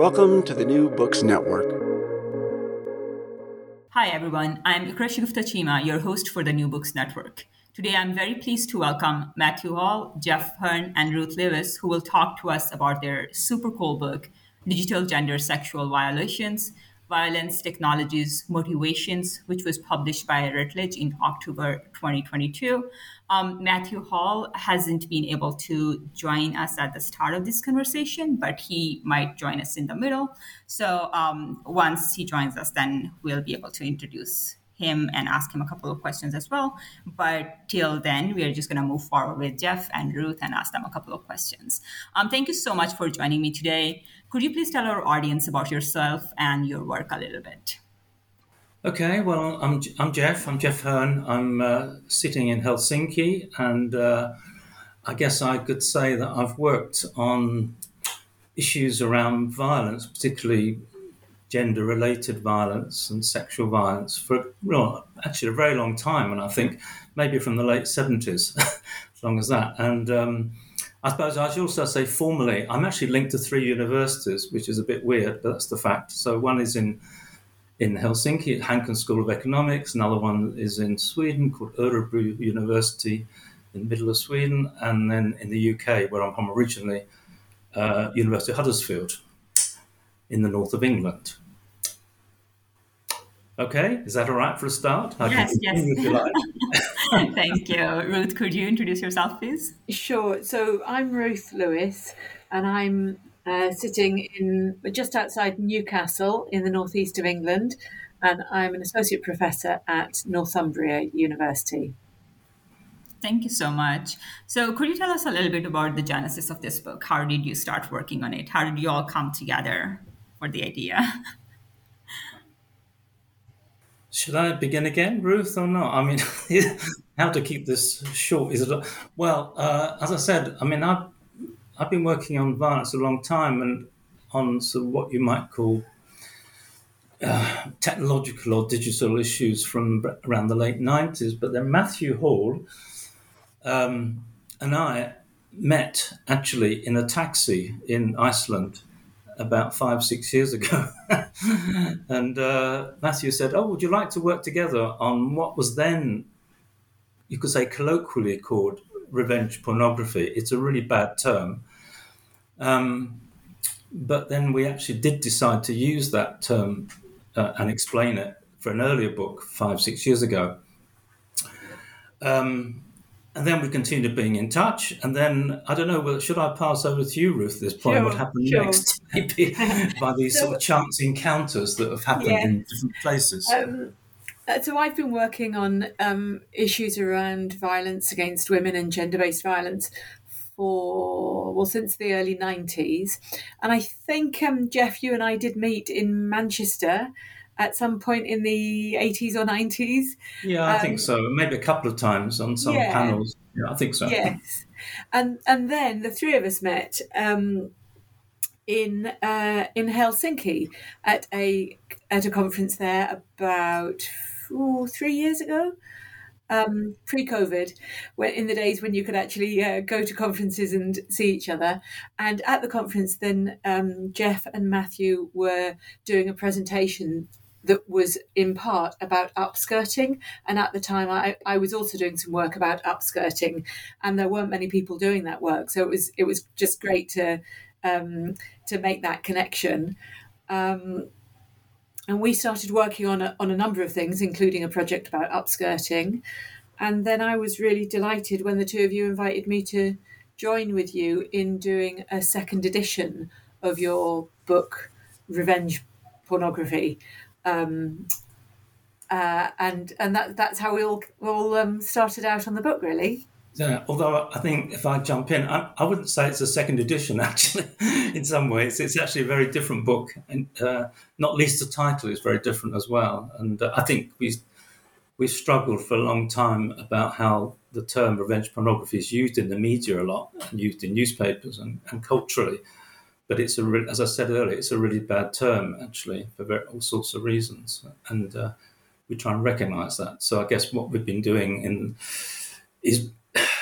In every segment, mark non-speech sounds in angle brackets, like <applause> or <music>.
Welcome to the New Books Network. Hi, everyone. I'm Iqra Shagufta Cheema, your host for the New Books Network. Today, I'm very pleased to welcome Matthew Hall, Jeff Hearn, and Ruth Lewis, who will talk to us about their super cool book, Digital Gender Sexual Violations Violence, Technologies, Motivations, which was published by Routledge in October 2022. Um, Matthew Hall hasn't been able to join us at the start of this conversation, but he might join us in the middle. So um, once he joins us, then we'll be able to introduce him and ask him a couple of questions as well. But till then, we are just going to move forward with Jeff and Ruth and ask them a couple of questions. Um, thank you so much for joining me today. Could you please tell our audience about yourself and your work a little bit? Okay, well, I'm, I'm Jeff. I'm Jeff Hearn. I'm uh, sitting in Helsinki, and uh, I guess I could say that I've worked on issues around violence, particularly gender related violence and sexual violence for well, actually a very long time. And I think maybe from the late 70s, <laughs> as long as that. And um, I suppose I should also say formally, I'm actually linked to three universities, which is a bit weird, but that's the fact. So one is in in Helsinki at Hanken School of Economics, another one is in Sweden called Örebro University in the middle of Sweden, and then in the UK, where I'm from originally, uh, University of Huddersfield in the north of England. Okay, is that all right for a start? I yes, yes. Like. <laughs> <laughs> Thank you. Ruth, could you introduce yourself, please? Sure. So I'm Ruth Lewis, and I'm uh, sitting in just outside Newcastle in the northeast of England, and I'm an associate professor at Northumbria University. Thank you so much. So, could you tell us a little bit about the genesis of this book? How did you start working on it? How did you all come together for the idea? <laughs> Should I begin again, Ruth, or not? I mean, <laughs> how to keep this short? Is it well? Uh, as I said, I mean, I've I've been working on violence a long time, and on sort of what you might call uh, technological or digital issues from around the late nineties. But then Matthew Hall um, and I met actually in a taxi in Iceland about five, six years ago. <laughs> and uh, Matthew said, Oh, would you like to work together on what was then, you could say, colloquially called revenge pornography? It's a really bad term. Um, but then we actually did decide to use that term uh, and explain it for an earlier book five, six years ago. Um, and then we continued being in touch. And then I don't know, should I pass over to you, Ruth, this point? Sure, what happened sure. next? <laughs> Maybe <laughs> by these so, sort of chance encounters that have happened yeah. in different places. Um, uh, so I've been working on um, issues around violence against women and gender-based violence for well since the early 90s and i think um, jeff you and i did meet in manchester at some point in the 80s or 90s. Yeah, I um, think so. Maybe a couple of times on some yeah, panels. Yeah, I think so. Yes. And and then the three of us met um, in uh, in Helsinki at a at a conference there about ooh, three years ago. Um, pre-COVID, when in the days when you could actually uh, go to conferences and see each other, and at the conference, then um, Jeff and Matthew were doing a presentation that was in part about upskirting. And at the time, I, I was also doing some work about upskirting, and there weren't many people doing that work. So it was it was just great to um, to make that connection. Um, and we started working on a, on a number of things, including a project about upskirting. And then I was really delighted when the two of you invited me to join with you in doing a second edition of your book, Revenge Pornography. Um, uh, and and that that's how we all all um, started out on the book, really. Yeah, although I think if I jump in, I, I, wouldn't say it's a second edition. <laughs> Actually, in some ways, it's actually a very different book, and uh, not least the title is very different as well. And uh, I think we we've struggled for a long time about how the term revenge pornography is used in the media a lot, and used in newspapers and, and culturally. But it's a, re- as I said earlier, it's a really bad term actually for very, all sorts of reasons, and uh, we try and recognise that. So I guess what we've been doing in is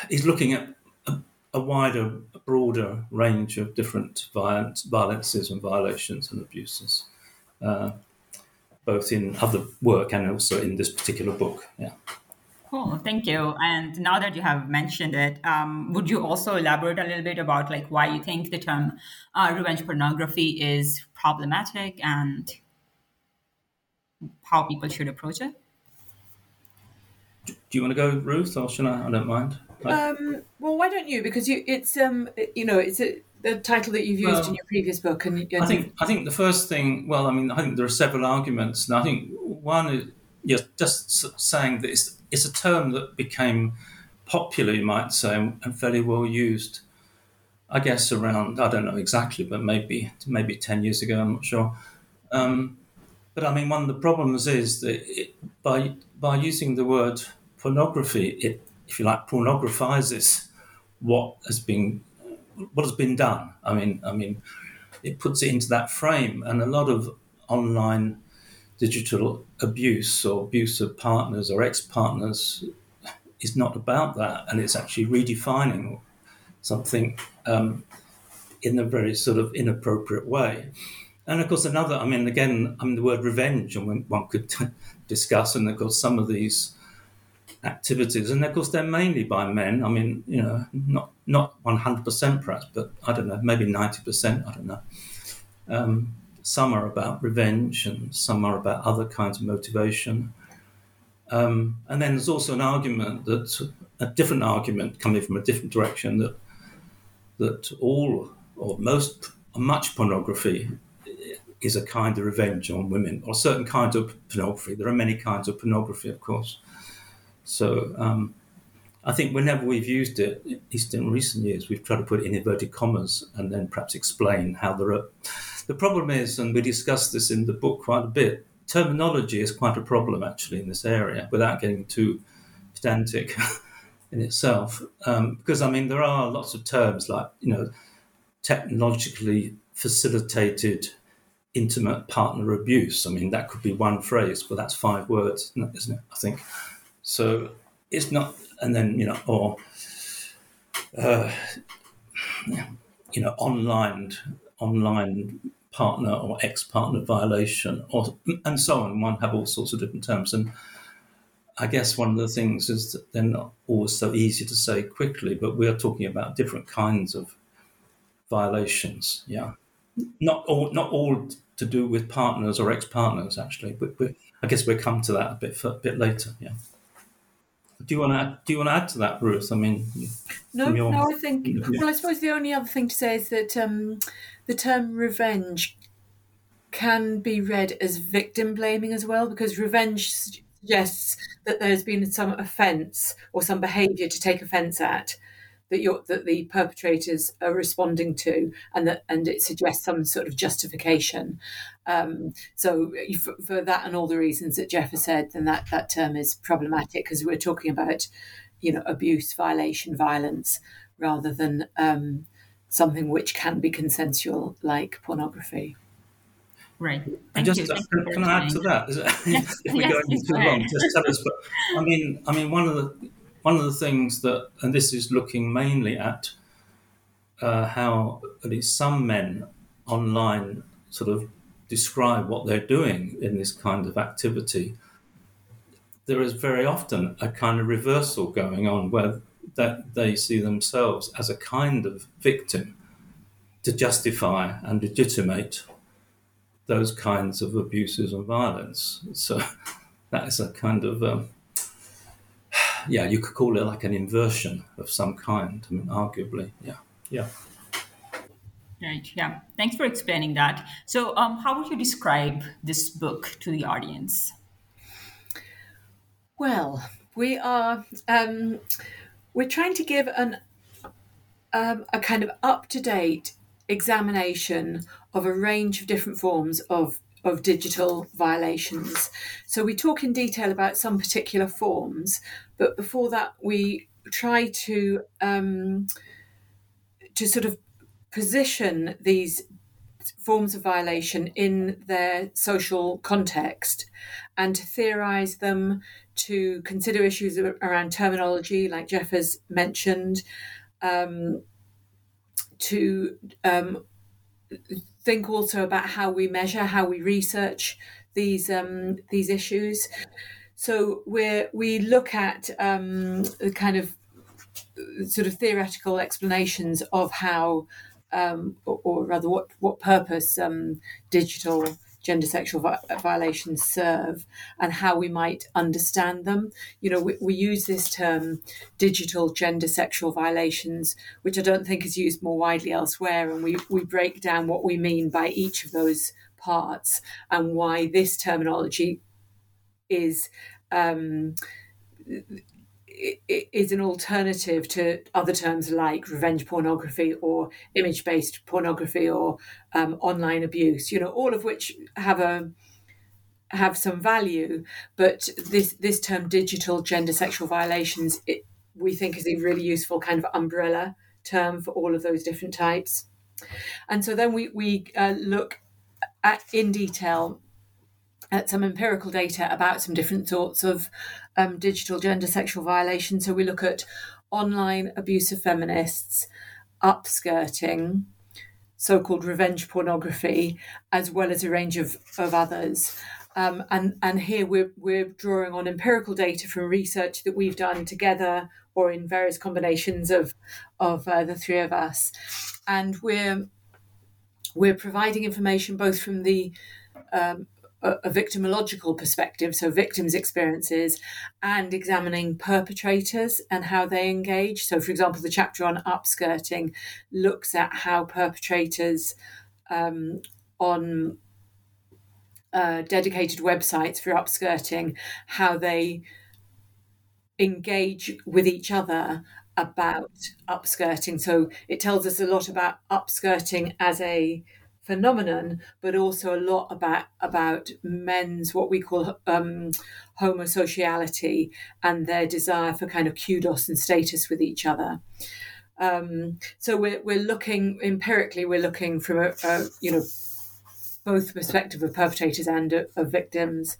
he's looking at a, a, wider, a broader range of different violence, violences and violations and abuses, uh, both in other work and also in this particular book. Yeah. Cool, thank you. And now that you have mentioned it, um, would you also elaborate a little bit about like why you think the term uh, revenge pornography is problematic and how people should approach it? Do you want to go, Ruth, or should I? I don't mind. Um, well, why don't you? Because you, it's um, you know, it's a, the title that you've used well, in your previous book, and, and I think I think the first thing. Well, I mean, I think there are several arguments, and I think one is yeah, just saying that it's, it's a term that became popular, you might say, and fairly well used. I guess around I don't know exactly, but maybe maybe ten years ago. I'm not sure. Um, but I mean, one of the problems is that it, by by using the word pornography, it if you like, pornographizes what has been what has been done. I mean, I mean, it puts it into that frame, and a lot of online digital abuse or abuse of partners or ex-partners is not about that, and it's actually redefining something um, in a very sort of inappropriate way. And of course, another, I mean, again, I mean, the word revenge, and one could <laughs> discuss, and of course, some of these activities, and of course they're mainly by men. I mean, you know, not not one hundred percent perhaps, but I don't know, maybe ninety percent. I don't know. Um, some are about revenge, and some are about other kinds of motivation. Um, and then there's also an argument that a different argument coming from a different direction that that all or most much pornography is a kind of revenge on women or certain kinds of pornography. There are many kinds of pornography, of course. So um, I think whenever we've used it, at least in recent years, we've tried to put in inverted commas and then perhaps explain how there are. The problem is, and we discussed this in the book quite a bit, terminology is quite a problem actually in this area without getting too pedantic <laughs> in itself. Um, because I mean, there are lots of terms like, you know, technologically facilitated intimate partner abuse. I mean, that could be one phrase, but that's five words, isn't it? I think. So it's not, and then you know, or uh, you know, online online partner or ex-partner violation, or and so on. One have all sorts of different terms, and I guess one of the things is that they're not always so easy to say quickly. But we are talking about different kinds of violations. Yeah, not all not all to do with partners or ex-partners actually, but I guess we'll come to that a bit a bit later. Yeah. Do you want to do you want to add to that, Bruce? I mean, no, your... no. I think. Well, I suppose the only other thing to say is that um, the term revenge can be read as victim blaming as well, because revenge suggests that there's been some offence or some behaviour to take offence at, that you're that the perpetrators are responding to, and that and it suggests some sort of justification. Um, so for, for, that and all the reasons that Jeff has said, then that that term is problematic because we're talking about, you know, abuse, violation, violence, rather than um, something which can be consensual, like pornography. Right. and just you. uh, Thank can, for can I add to explaining. that? Is it, <laughs> if we yes, go into too go long, just tell us. But I mean, I mean, one of the one of the things that, and this is looking mainly at uh, how at least some men online sort of describe what they're doing in this kind of activity. There is very often a kind of reversal going on where that they see themselves as a kind of victim to justify and legitimate those kinds of abuses and violence. So <laughs> that is a kind of, um, yeah, you could call it like an inversion of some kind. I mean, arguably, yeah, yeah. Right. Yeah. Thanks for explaining that. So, um, how would you describe this book to the audience? Well, we are um, we're trying to give an um, a kind of up to date examination of a range of different forms of of digital violations. So we talk in detail about some particular forms, but before that we try to um, to sort of position these forms of violation in their social context and to theorize them, to consider issues around terminology, like Jeff has mentioned, um, to um, think also about how we measure, how we research these um, these issues. So we we look at um, the kind of sort of theoretical explanations of how, um, or, or rather, what what purpose um, digital gender sexual vi- violations serve and how we might understand them. You know, we, we use this term digital gender sexual violations, which I don't think is used more widely elsewhere, and we, we break down what we mean by each of those parts and why this terminology is. Um, is an alternative to other terms like revenge pornography or image based pornography or um, online abuse you know all of which have a have some value but this this term digital gender sexual violations it, we think is a really useful kind of umbrella term for all of those different types and so then we we uh, look at in detail at some empirical data about some different sorts of um, digital gender sexual violation. So we look at online abuse of feminists, upskirting, so called revenge pornography, as well as a range of, of others. Um, and, and here we're, we're drawing on empirical data from research that we've done together or in various combinations of, of uh, the three of us. And we're, we're providing information both from the um, a, victimological perspective, so victims' experiences, and examining perpetrators and how they engage. So, for example, the chapter on upskirting looks at how perpetrators um, on uh, dedicated websites for upskirting, how they engage with each other about upskirting. So it tells us a lot about upskirting as a phenomenon, but also a lot about about men's what we call um, homosociality and their desire for kind of kudos and status with each other. Um, so we're we're looking empirically, we're looking from a, a you know both perspective of perpetrators and of, of victims.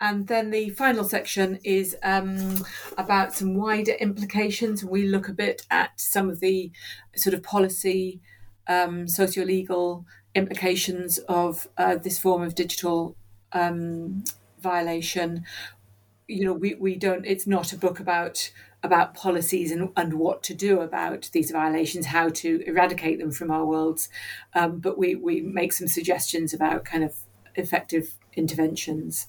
And then the final section is um, about some wider implications. We look a bit at some of the sort of policy, um, socio legal implications of uh, this form of digital um, violation. You know, we, we don't, it's not a book about about policies and, and what to do about these violations, how to eradicate them from our worlds. Um, but we, we make some suggestions about kind of effective interventions.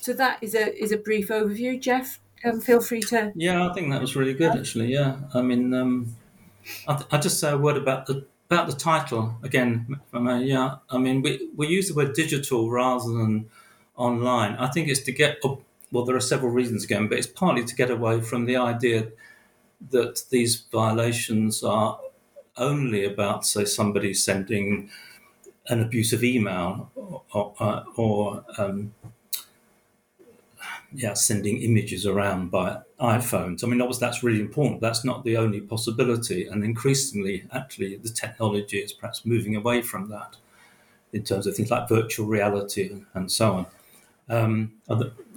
So that is a is a brief overview. Jeff, um, feel free to. Yeah, I think that was really good, actually. Yeah, I mean, um, I will just say a word about the about the title again. I. Yeah, I mean, we we use the word digital rather than online. I think it's to get up. Well, there are several reasons again, but it's partly to get away from the idea that these violations are only about, say, somebody sending an abusive email or, or, or um, yeah, sending images around by iPhones. I mean, obviously that's really important. That's not the only possibility, and increasingly, actually, the technology is perhaps moving away from that in terms of things like virtual reality and so on, um,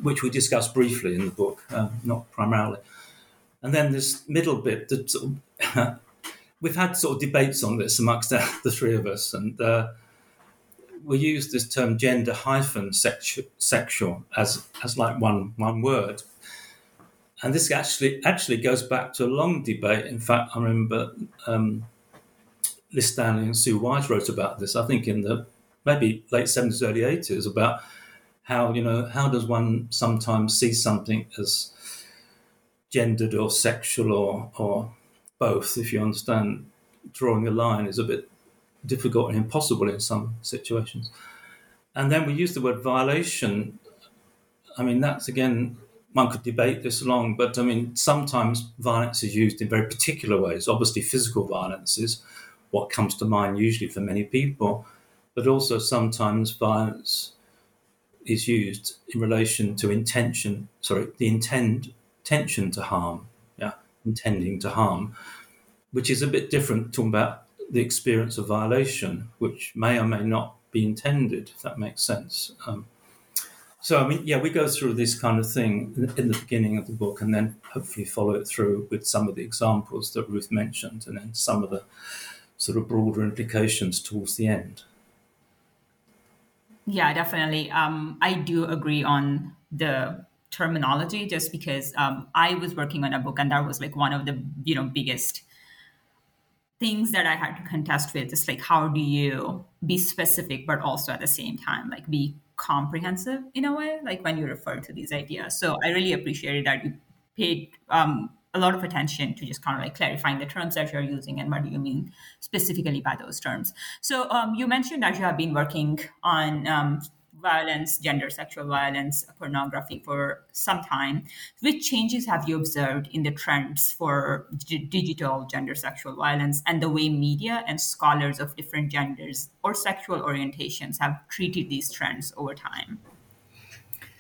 which we discuss briefly in the book, uh, not primarily. And then this middle bit that sort of <laughs> we've had sort of debates on this amongst <laughs> the, three of us, and uh, we use this term gender hyphen sexu- sexual as as like one one word. And this actually actually goes back to a long debate. In fact, I remember um, Liz Stanley and Sue Wise wrote about this. I think in the maybe late seventies, early eighties, about how you know how does one sometimes see something as gendered or sexual or or both, if you understand, drawing a line is a bit difficult and impossible in some situations. And then we use the word violation. I mean, that's again, one could debate this long, but I mean, sometimes violence is used in very particular ways. Obviously, physical violence is what comes to mind usually for many people, but also sometimes violence is used in relation to intention, sorry, the intend, intention to harm yeah, intending to harm, which is a bit different talking about the experience of violation, which may or may not be intended, if that makes sense. Um, so, I mean, yeah, we go through this kind of thing in the beginning of the book and then hopefully follow it through with some of the examples that Ruth mentioned and then some of the sort of broader implications towards the end. Yeah, definitely. Um, I do agree on the terminology just because um, I was working on a book and that was like one of the you know biggest things that I had to contest with. is like how do you be specific but also at the same time like be comprehensive in a way like when you refer to these ideas. So I really appreciated that you paid um, a lot of attention to just kind of like clarifying the terms that you're using and what do you mean specifically by those terms. So um, you mentioned that you have been working on um, violence, gender, sexual violence, pornography for some time. Which changes have you observed in the trends for d- digital gender, sexual violence and the way media and scholars of different genders or sexual orientations have treated these trends over time?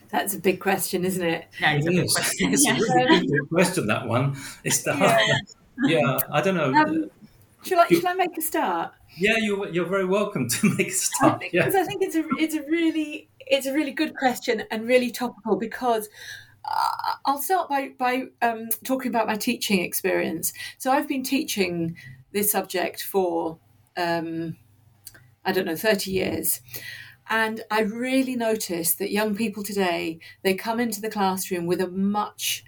That's a big question, isn't it? That is a big question. It's a really big question, that one. It's the yeah. <laughs> yeah, I don't know. Um, shall I, shall I make a start? Yeah, you're you're very welcome to <laughs> make a start. Because yeah. I think it's a it's a really it's a really good question and really topical because. Uh, I'll start by by um, talking about my teaching experience. So I've been teaching this subject for um, I don't know thirty years, and I really noticed that young people today they come into the classroom with a much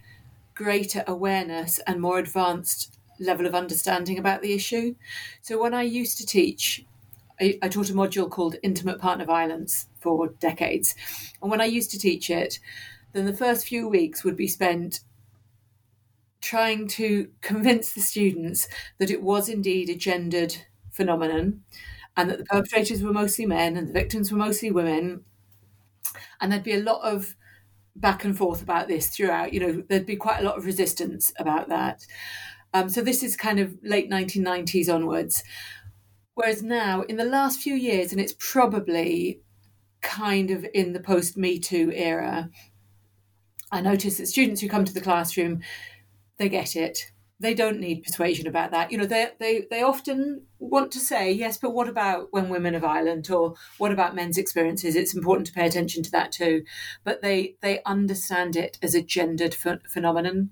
greater awareness and more advanced level of understanding about the issue. So when I used to teach, I, I taught a module called Intimate Partner Violence for decades. And when I used to teach it, then the first few weeks would be spent trying to convince the students that it was indeed a gendered phenomenon and that the perpetrators were mostly men and the victims were mostly women. And there'd be a lot of back and forth about this throughout. You know, there'd be quite a lot of resistance about that. Um, so this is kind of late 1990s onwards. Whereas now, in the last few years, and it's probably kind of in the post Me Too era, I notice that students who come to the classroom, they get it they don't need persuasion about that. You know, they, they, they often want to say, yes, but what about when women are violent or what about men's experiences? It's important to pay attention to that too. But they, they understand it as a gendered ph- phenomenon.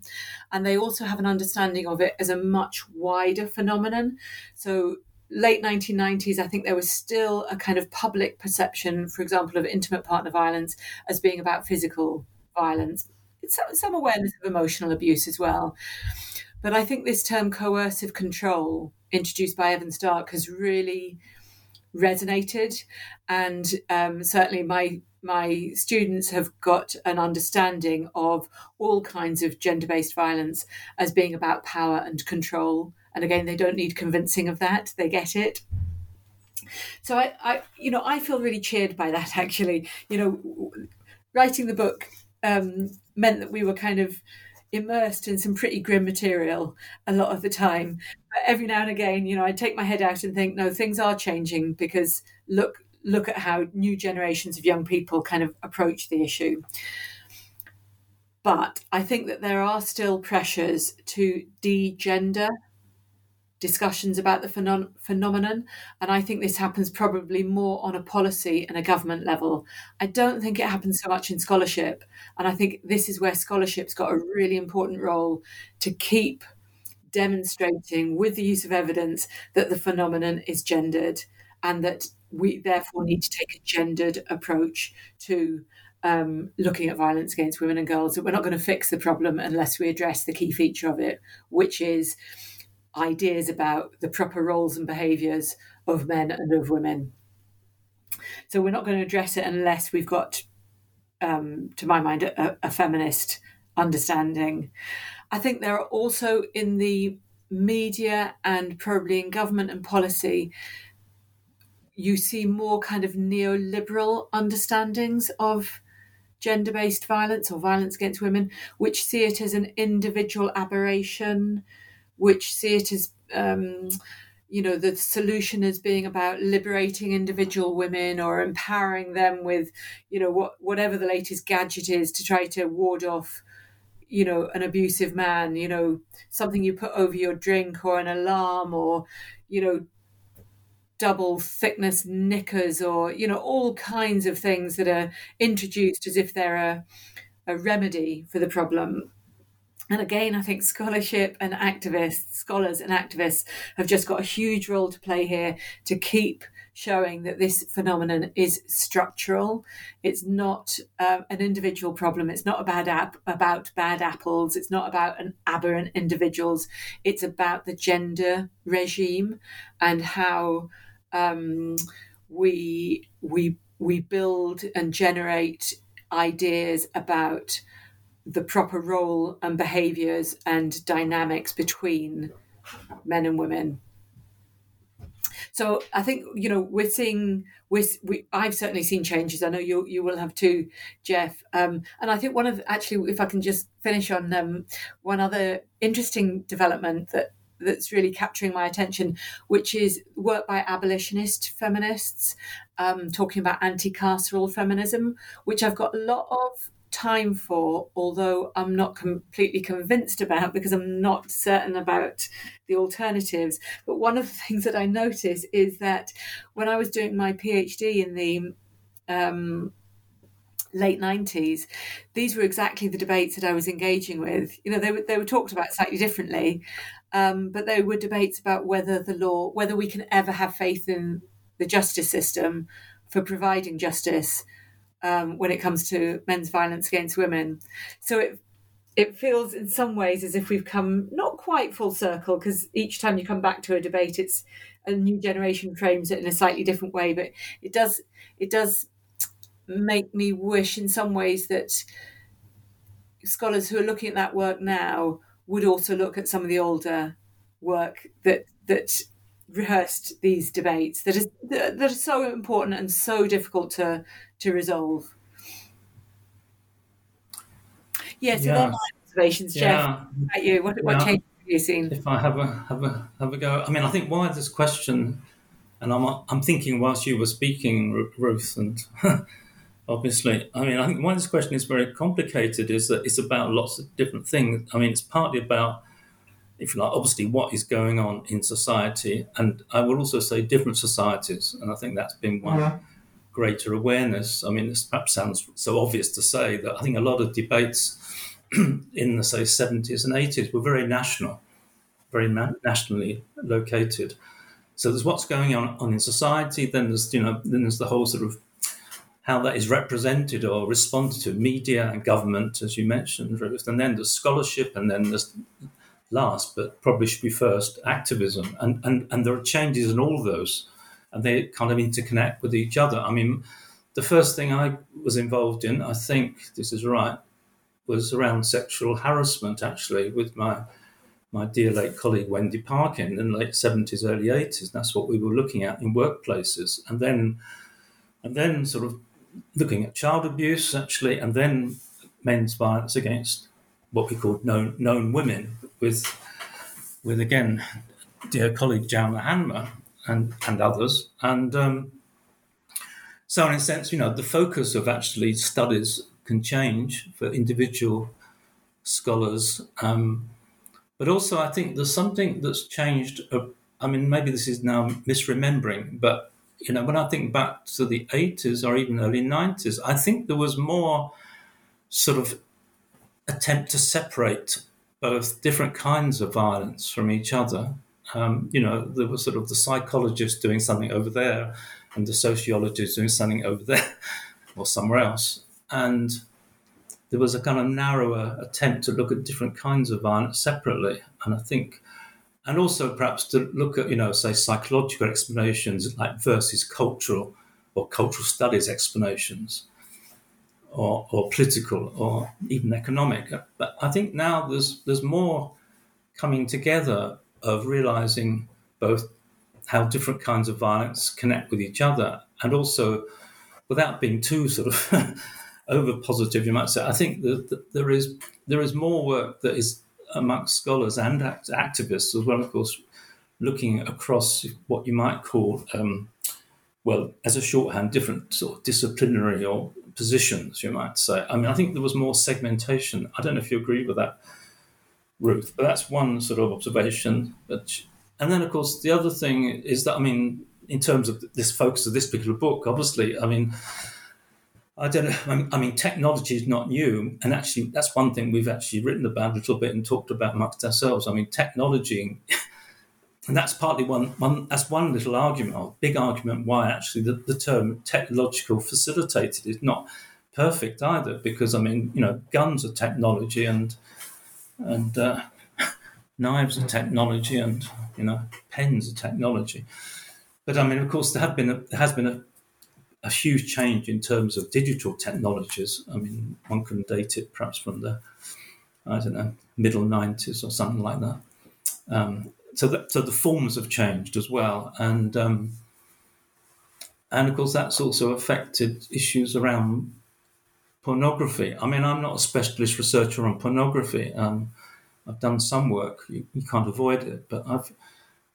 And they also have an understanding of it as a much wider phenomenon. So late 1990s, I think there was still a kind of public perception, for example, of intimate partner violence as being about physical violence. It's some awareness of emotional abuse as well. But I think this term coercive control, introduced by Evan Stark, has really resonated, and um, certainly my my students have got an understanding of all kinds of gender-based violence as being about power and control. And again, they don't need convincing of that; they get it. So I, I you know, I feel really cheered by that. <laughs> Actually, you know, writing the book um, meant that we were kind of immersed in some pretty grim material a lot of the time. But every now and again, you know, I take my head out and think, no, things are changing because look look at how new generations of young people kind of approach the issue. But I think that there are still pressures to de-gender discussions about the phenom- phenomenon. And I think this happens probably more on a policy and a government level. I don't think it happens so much in scholarship. And I think this is where scholarship's got a really important role to keep demonstrating with the use of evidence that the phenomenon is gendered and that we therefore need to take a gendered approach to um, looking at violence against women and girls. That we're not going to fix the problem unless we address the key feature of it, which is ideas about the proper roles and behaviours of men and of women. So we're not going to address it unless we've got, um, to my mind, a, a feminist understanding. I think there are also in the media and probably in government and policy, you see more kind of neoliberal understandings of gender based violence or violence against women, which see it as an individual aberration, which see it as um, you know the solution as being about liberating individual women or empowering them with you know what whatever the latest gadget is to try to ward off you know an abusive man you know something you put over your drink or an alarm or you know double thickness knickers or you know all kinds of things that are introduced as if they're a, a remedy for the problem and again, I think scholarship and activists, scholars and activists have just got a huge role to play here to keep showing that this phenomenon is structural. It's not um, an individual problem. It's not about ap- about bad apples. It's not about an aberrant individuals. It's about the gender regime and how um, we we we build and generate ideas about the proper role and behaviors and dynamics between men and women. So I think you know we're seeing we're, we I've certainly seen changes. I know you you will have too, Jeff. Um, and I think one of actually, if I can just finish on um, one other interesting development that that's really capturing my attention, which is work by abolitionist feminists um, talking about anti-carceral feminism, which I've got a lot of time for, although I'm not completely convinced about because I'm not certain about the alternatives. But one of the <laughs> things that I notice is that when I was doing my PhD in the um, late 90s, these were exactly the debates that I was engaging with. You know, they were, they were talked about slightly differently, um, but they were debates about whether the law, whether we can ever have faith in the justice system for providing justice um, when it comes to men's violence against women. So it it feels in some ways as if we've come not quite full circle because each time you come back to a debate, it's a new generation frames it in a slightly different way. But it does it does make me wish in some ways that scholars who are looking at that work now would also look at some of the older work that that rehearsed these debates that is that are so important and so difficult to to resolve. Yeah, so yeah. my observations, yeah. Jeff. About you, what, what changes have you seen? If I have a have a have a go, I mean, I think why this question, and I'm I'm thinking whilst you were speaking, Ruth, and <laughs> obviously, I mean, I think why this question is very complicated is that it's about lots of different things. I mean, it's partly about if you like, obviously what is going on in society, and I will also say different societies, and I think that's been one yeah. greater awareness. I mean, this perhaps sounds so obvious to say that I think a lot of debates <clears throat> in the say 70s and 80s were very national, very ma- nationally located. So there's what's going on, on in society, then there's you know then there's the whole sort of how that is represented or responded to media and government, as you mentioned, Ruth, and then there's scholarship, and then there's last, but probably should be first, activism. And, and, and there are changes in all of those, and they kind of interconnect with each other. I mean, the first thing I was involved in, I think this is right, was around sexual harassment, actually, with my my dear late colleague Wendy Parkin in the late 70s, early 80s. That's what we were looking at in workplaces. And then, and then sort of looking at child abuse, actually, and then men's violence against what we call known, known women, with with again dear colleague Jalna Hanmer and and others, and um, so in a sense, you know, the focus of actually studies can change for individual scholars. Um, but also, I think there's something that's changed. Uh, I mean, maybe this is now misremembering, but you know, when I think back to the 80s or even early 90s, I think there was more sort of attempt to separate both different kinds of violence from each other. Um, you know, there was sort of the psychologist doing something over there and the sociologist doing something over there <laughs> or somewhere else. And there was a kind of narrower attempt to look at different kinds of violence separately. And I think, and also perhaps to look at, you know, say psychological explanations like versus cultural or cultural studies explanations or, or political or even economic. But I think now there's there's more coming together of realizing both how different kinds of violence connect with each other and also without being too sort of <laughs> over positive you might say i think that, there is there is more work that is amongst scholars and act- activists as well of course looking across what you might call um, well as a shorthand different sort of disciplinary or positions, you might say. I mean, I think there was more segmentation. I don't know if you agree with that, Ruth, but that's one sort of observation. But, and then, of course, the other thing is that, I mean, in terms of this focus of this particular book, obviously, I mean, I don't know. I mean, technology is not new, and actually, that's one thing we've actually written about a little bit and talked about amongst ourselves. I mean, technology, and that's partly one, one that's one little argument, or big argument, why actually the, the term technological facilitated is not perfect either. Because I mean, you know, guns are technology, and and uh, <laughs> knives are technology, and you know, pens are technology. But I mean, of course, there have been a, there has been a, a huge change in terms of digital technologies. I mean, one can date it perhaps from the I don't know middle '90s or something like that. Um, so that so the forms have changed as well, and um, and of course that's also affected issues around pornography. I mean, I'm not a specialist researcher on pornography. Um, I've done some work. You, you, can't avoid it, but I've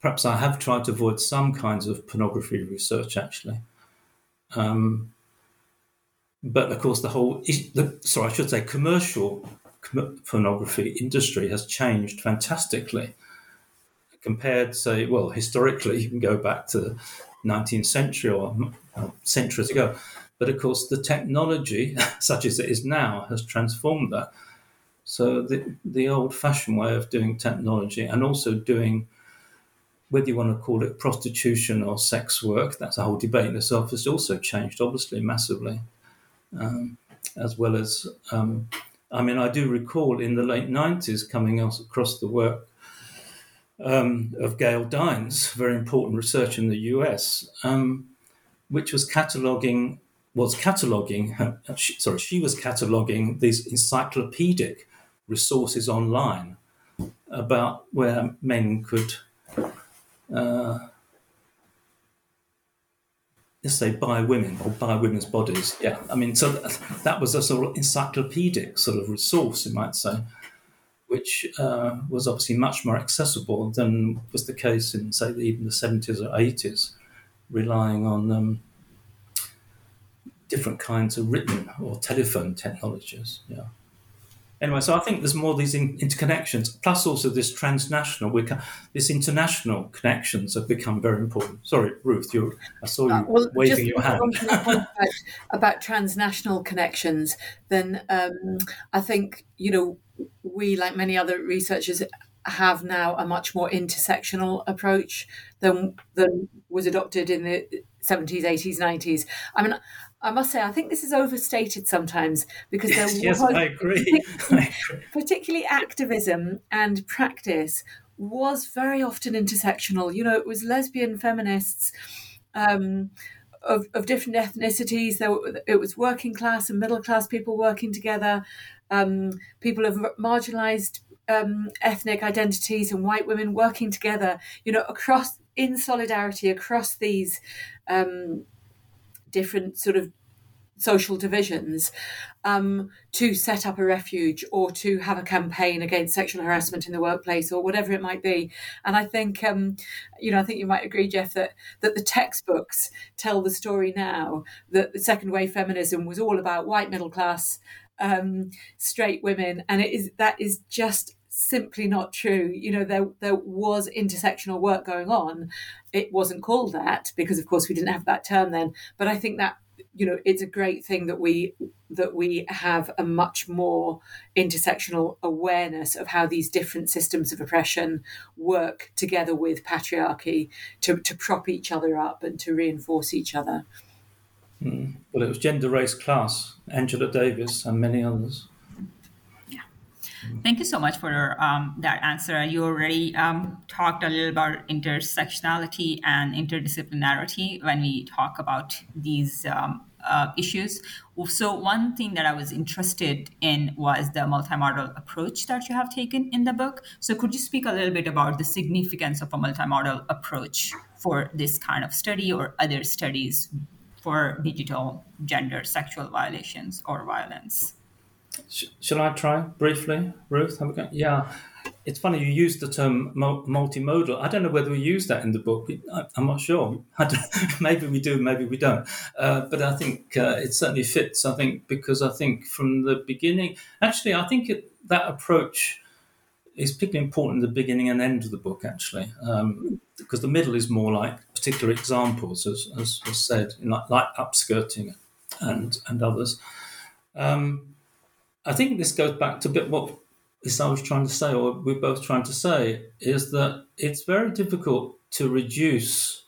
perhaps I have tried to avoid some kinds of pornography research actually. Um, but of course, the whole the, sorry, I should say commercial pornography industry has changed fantastically compared, say, well, historically, <laughs> you can go back to 19th century or centuries ago. But of course, the technology, <laughs> such as it is now, has transformed that. So the, the old fashioned way of doing technology and also doing, whether you want to call it prostitution or sex work, that's a whole debate in itself, has also changed, obviously, massively. Um, as well as, um, I mean, I do recall in the late 90s coming across the work um, of Gail Dines, very important research in the US, um, which was cataloging was cataloging. <laughs> She, sorry, she was cataloging these encyclopedic resources online about where men could. Uh, let's say buy women or buy women's bodies. Yeah, I mean, so that was a sort of encyclopedic sort of resource, you might say which uh, was obviously much more accessible than was the case in, say, even the 70s or 80s, relying on um, different kinds of written or telephone technologies. Yeah. Anyway, so I think there's more of these in, interconnections, plus also this transnational, we can, this international connections have become very important. Sorry, Ruth, you I saw you uh, well, waving your hand. about, about, transnational connections, then um, I think you know we, like many other researchers, have now a much more intersectional approach than than was adopted in the 70s, 80s, 90s. I mean, I must say, I think this is overstated sometimes because there yes, was, yes, I agree. Particularly, <laughs> particularly activism and practice was very often intersectional. You know, it was lesbian feminists. Um, of, of different ethnicities. There, it was working class and middle class people working together um, people of marginalized um, ethnic identities and white women working together, you know, across in solidarity across these um, different sort of social divisions um, to set up a refuge or to have a campaign against sexual harassment in the workplace or whatever it might be. And I think, um, you know, I think you might agree, Jeff, that that the textbooks tell the story now that the second wave feminism was all about white middle class um, straight women, and it is that is just simply not true. You know, there there was intersectional work going on. It wasn't called that because, of course, we didn't have that term then. But I think that you know it's a great thing that we that we have a much more intersectional awareness of how these different systems of oppression work together with patriarchy to, to prop each other up and to reinforce each other. Mm. Well, it was gender, race, class, Angela Davis, and many others. Thank you so much for um, that answer. You already um, talked a little about intersectionality and interdisciplinarity when we talk about these um, uh, issues. So, one thing that I was interested in was the multimodal approach that you have taken in the book. So, could you speak a little bit about the significance of a multimodal approach for this kind of study or other studies for digital gender sexual violations or violence? Sh- shall I try briefly, Ruth? Have a go? Yeah, it's funny you used the term multimodal. I don't know whether we use that in the book. I, am not sure. <laughs> <laughs> maybe we do, maybe we don't. Uh, but I think uh, it certainly fits. I think because I think from the beginning, actually, I think it, that approach is particularly important in the beginning and end of the book, actually, um, because the middle is more like particular examples, as, as was said, like, like upskirting and and others. Um, I think this goes back to a bit what I was trying to say, or we're both trying to say, is that it's very difficult to reduce,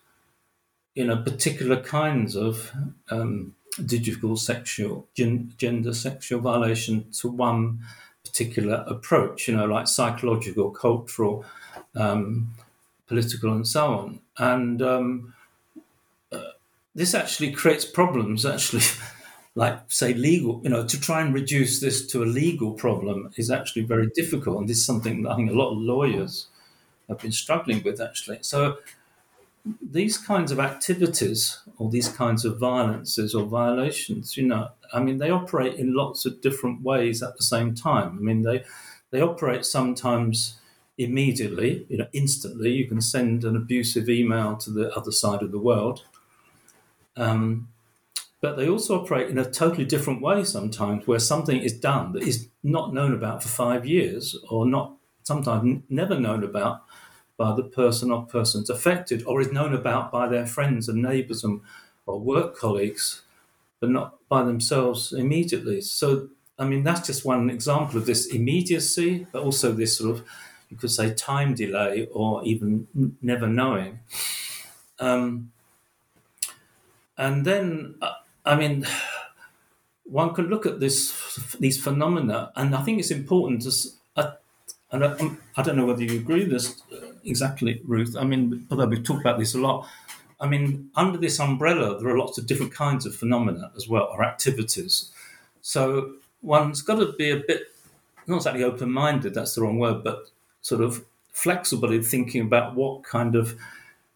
you know, particular kinds of um, digital sexual gen- gender sexual violation to one particular approach. You know, like psychological, cultural, um, political, and so on. And um, uh, this actually creates problems. Actually. <laughs> like say legal you know to try and reduce this to a legal problem is actually very difficult. And this is something that i think a lot of lawyers have been struggling with actually. So these kinds of activities or these kinds of violences or violations you know i mean they operate in lots of different ways at the same time. I mean they they operate sometimes immediately you know instantly. You can send an abusive email to the other side of the world. Um, but they also operate in a totally different way sometimes, where something is done that is not known about for five years, or not sometimes never known about by the person or persons affected, or is known about by their friends and neighbours and or work colleagues, but not by themselves immediately. So, I mean, that's just one example of this immediacy, but also this sort of, you could say, time delay or even never knowing. Um, and then uh, I mean, one could look at this these phenomena, and I think it's important to. Uh, and I, um, I, don't know whether you agree with this uh, exactly, Ruth. I mean, although we've talked about this a lot, I mean, under this umbrella, there are lots of different kinds of phenomena as well, or activities. So one's got to be a bit, not exactly open minded, that's the wrong word, but sort of flexible in thinking about what kind of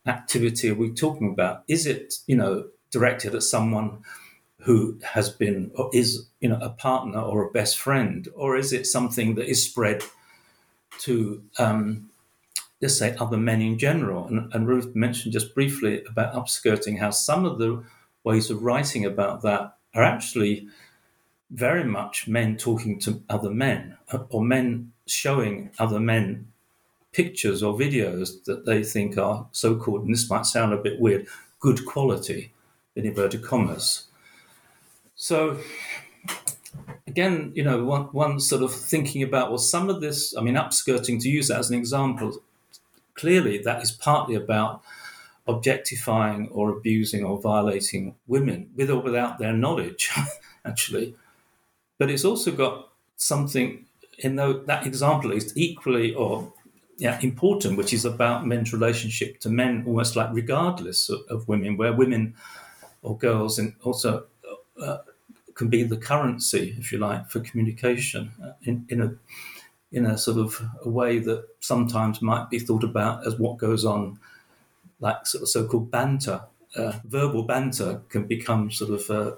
activity are we talking about? Is it, you know, directed at someone who has been or is you know a partner or a best friend, or is it something that is spread to um, let's say other men in general? And, and Ruth mentioned just briefly about upskirting how some of the ways of writing about that are actually very much men talking to other men or men showing other men pictures or videos that they think are so called, and this might sound a bit weird, good quality in inverted commas. So again, you know, one, one sort of thinking about well, some of this. I mean, upskirting to use that as an example. Clearly, that is partly about objectifying or abusing or violating women with or without their knowledge, <laughs> actually. But it's also got something in that example is equally or yeah, important, which is about men's relationship to men, almost like regardless of, of women, where women or girls, and also uh, can be the currency, if you like, for communication uh, in, in a in a sort of a way that sometimes might be thought about as what goes on, like sort of so-called banter. Uh, verbal banter can become sort of uh,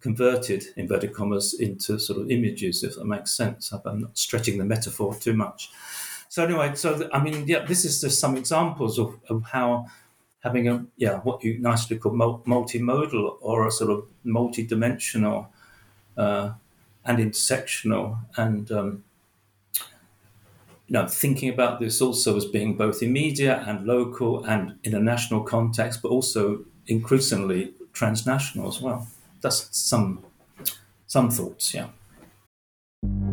converted, inverted commas, into sort of images, if that makes sense. I'm not stretching the metaphor too much. So anyway, so I mean, yeah, this is just some examples of, of how having a yeah what you nicely call multimodal or a sort of multi-dimensional uh, and intersectional and um, you know, thinking about this also as being both immediate and local and in a national context, but also increasingly transnational as well. That's some some thoughts, yeah.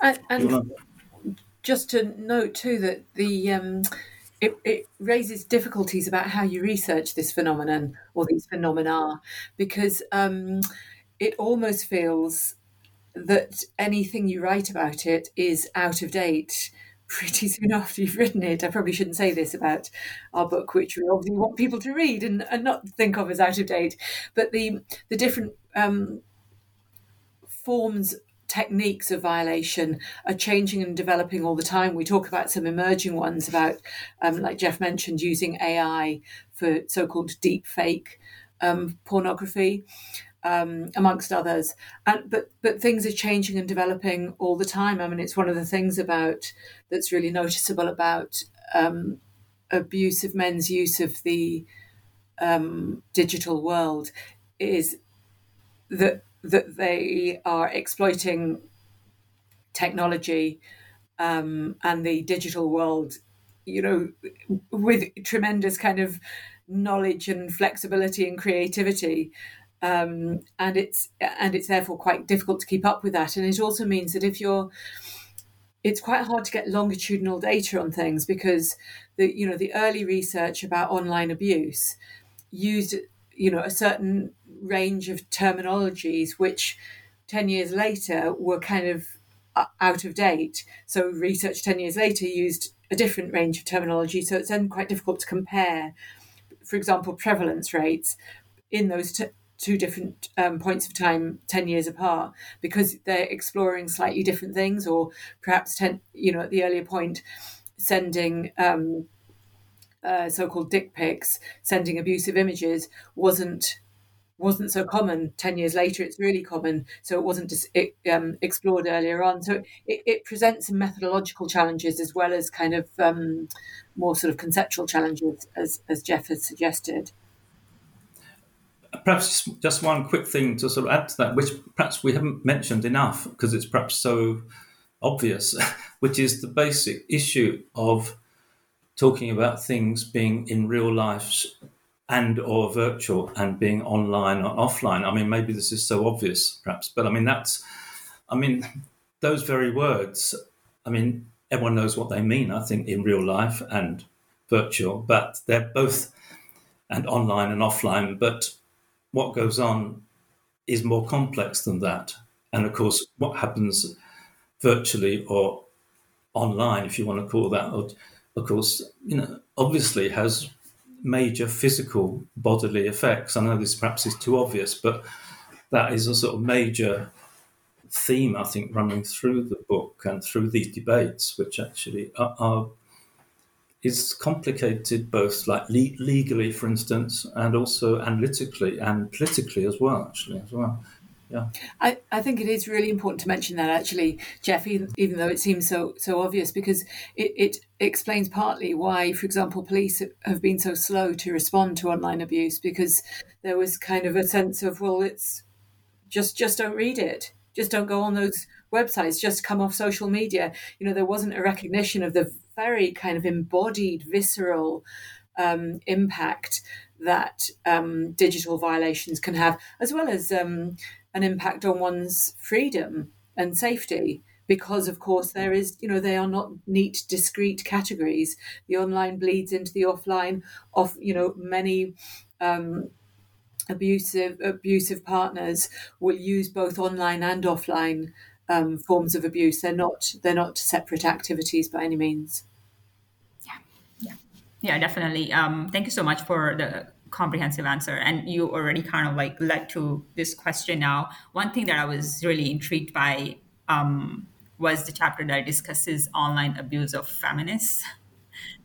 And, and just to note too that the um, it, it, raises difficulties about how you research this phenomenon or these phenomena because um, it almost feels that anything you write about it is out of date pretty <laughs> soon after you've written it. I probably shouldn't say this about our book, which we obviously want people to read and, and not think of as out of date. But the the different um, forms techniques of violation are changing and developing all the time. We talk about some emerging ones about, um, like Jeff mentioned, using AI for so-called deep fake um, pornography um, amongst others. And but but things are changing and developing all the time. I mean, it's one of the things about that's really noticeable about um, abuse of men's use of the um, digital world is that that they are exploiting technology um, and the digital world, you know, with tremendous kind of knowledge and flexibility and creativity um, and it's and it's therefore quite difficult to keep up with that. And it also means that if you're it's quite hard to get longitudinal data on things because the you know the early research about online abuse used you know a certain range of terminologies which 10 years later were kind of uh, out of date. So research 10 years later used a different range of terminology so it's then quite difficult to compare for example prevalence rates in those t- two different um, points of time 10 years apart because they're exploring slightly different things or perhaps 10 you know at the earlier point sending um, uh, so-called dick pics sending abusive images wasn't wasn't so common. 10 years later it's really common. So it wasn't just it, um, explored earlier on. So it, it, presents some methodological challenges as well as kind of um, more sort of conceptual challenges as, as jeff has suggested. Perhaps just one quick thing to sort of add to that, which perhaps we haven't mentioned enough because it's perhaps so obvious, <laughs> which is the basic issue of talking about things being in real life and or virtual and being online or offline. I mean, maybe this is so obvious, perhaps, but I mean that's, I mean, those very words. I mean, everyone knows what they mean. I think in real life and virtual, but they're both and online and offline. But what goes on is more complex than that. And of course, what happens virtually or online, if you want to call that, of course, you know, obviously has major physical bodily effects. I know this perhaps is too obvious, but that is a sort of major theme, I think, running through the book and through these debates, which actually are, are is complicated both like le- legally, for instance, and also analytically and politically as well, actually, as well. Yeah. I, I think it is really important to mention that actually, Jeff, even, even though it seems so so obvious, because it, it explains partly why, for example, police have been so slow to respond to online abuse because there was kind of a sense of, well, it's just just don't read it. Just don't go on those websites, just come off social media. You know, there wasn't a recognition of the very kind of embodied, visceral um, impact that um, digital violations can have, as well as um, an impact on one's freedom and safety. Because of course there is, you know, they are not neat, discrete categories. The online bleeds into the offline. Of you know, many um, abusive abusive partners will use both online and offline um, forms of abuse. They're not they're not separate activities by any means. Yeah, yeah, yeah, definitely. Um, thank you so much for the comprehensive answer and you already kind of like led to this question now one thing that i was really intrigued by um, was the chapter that discusses online abuse of feminists. <laughs>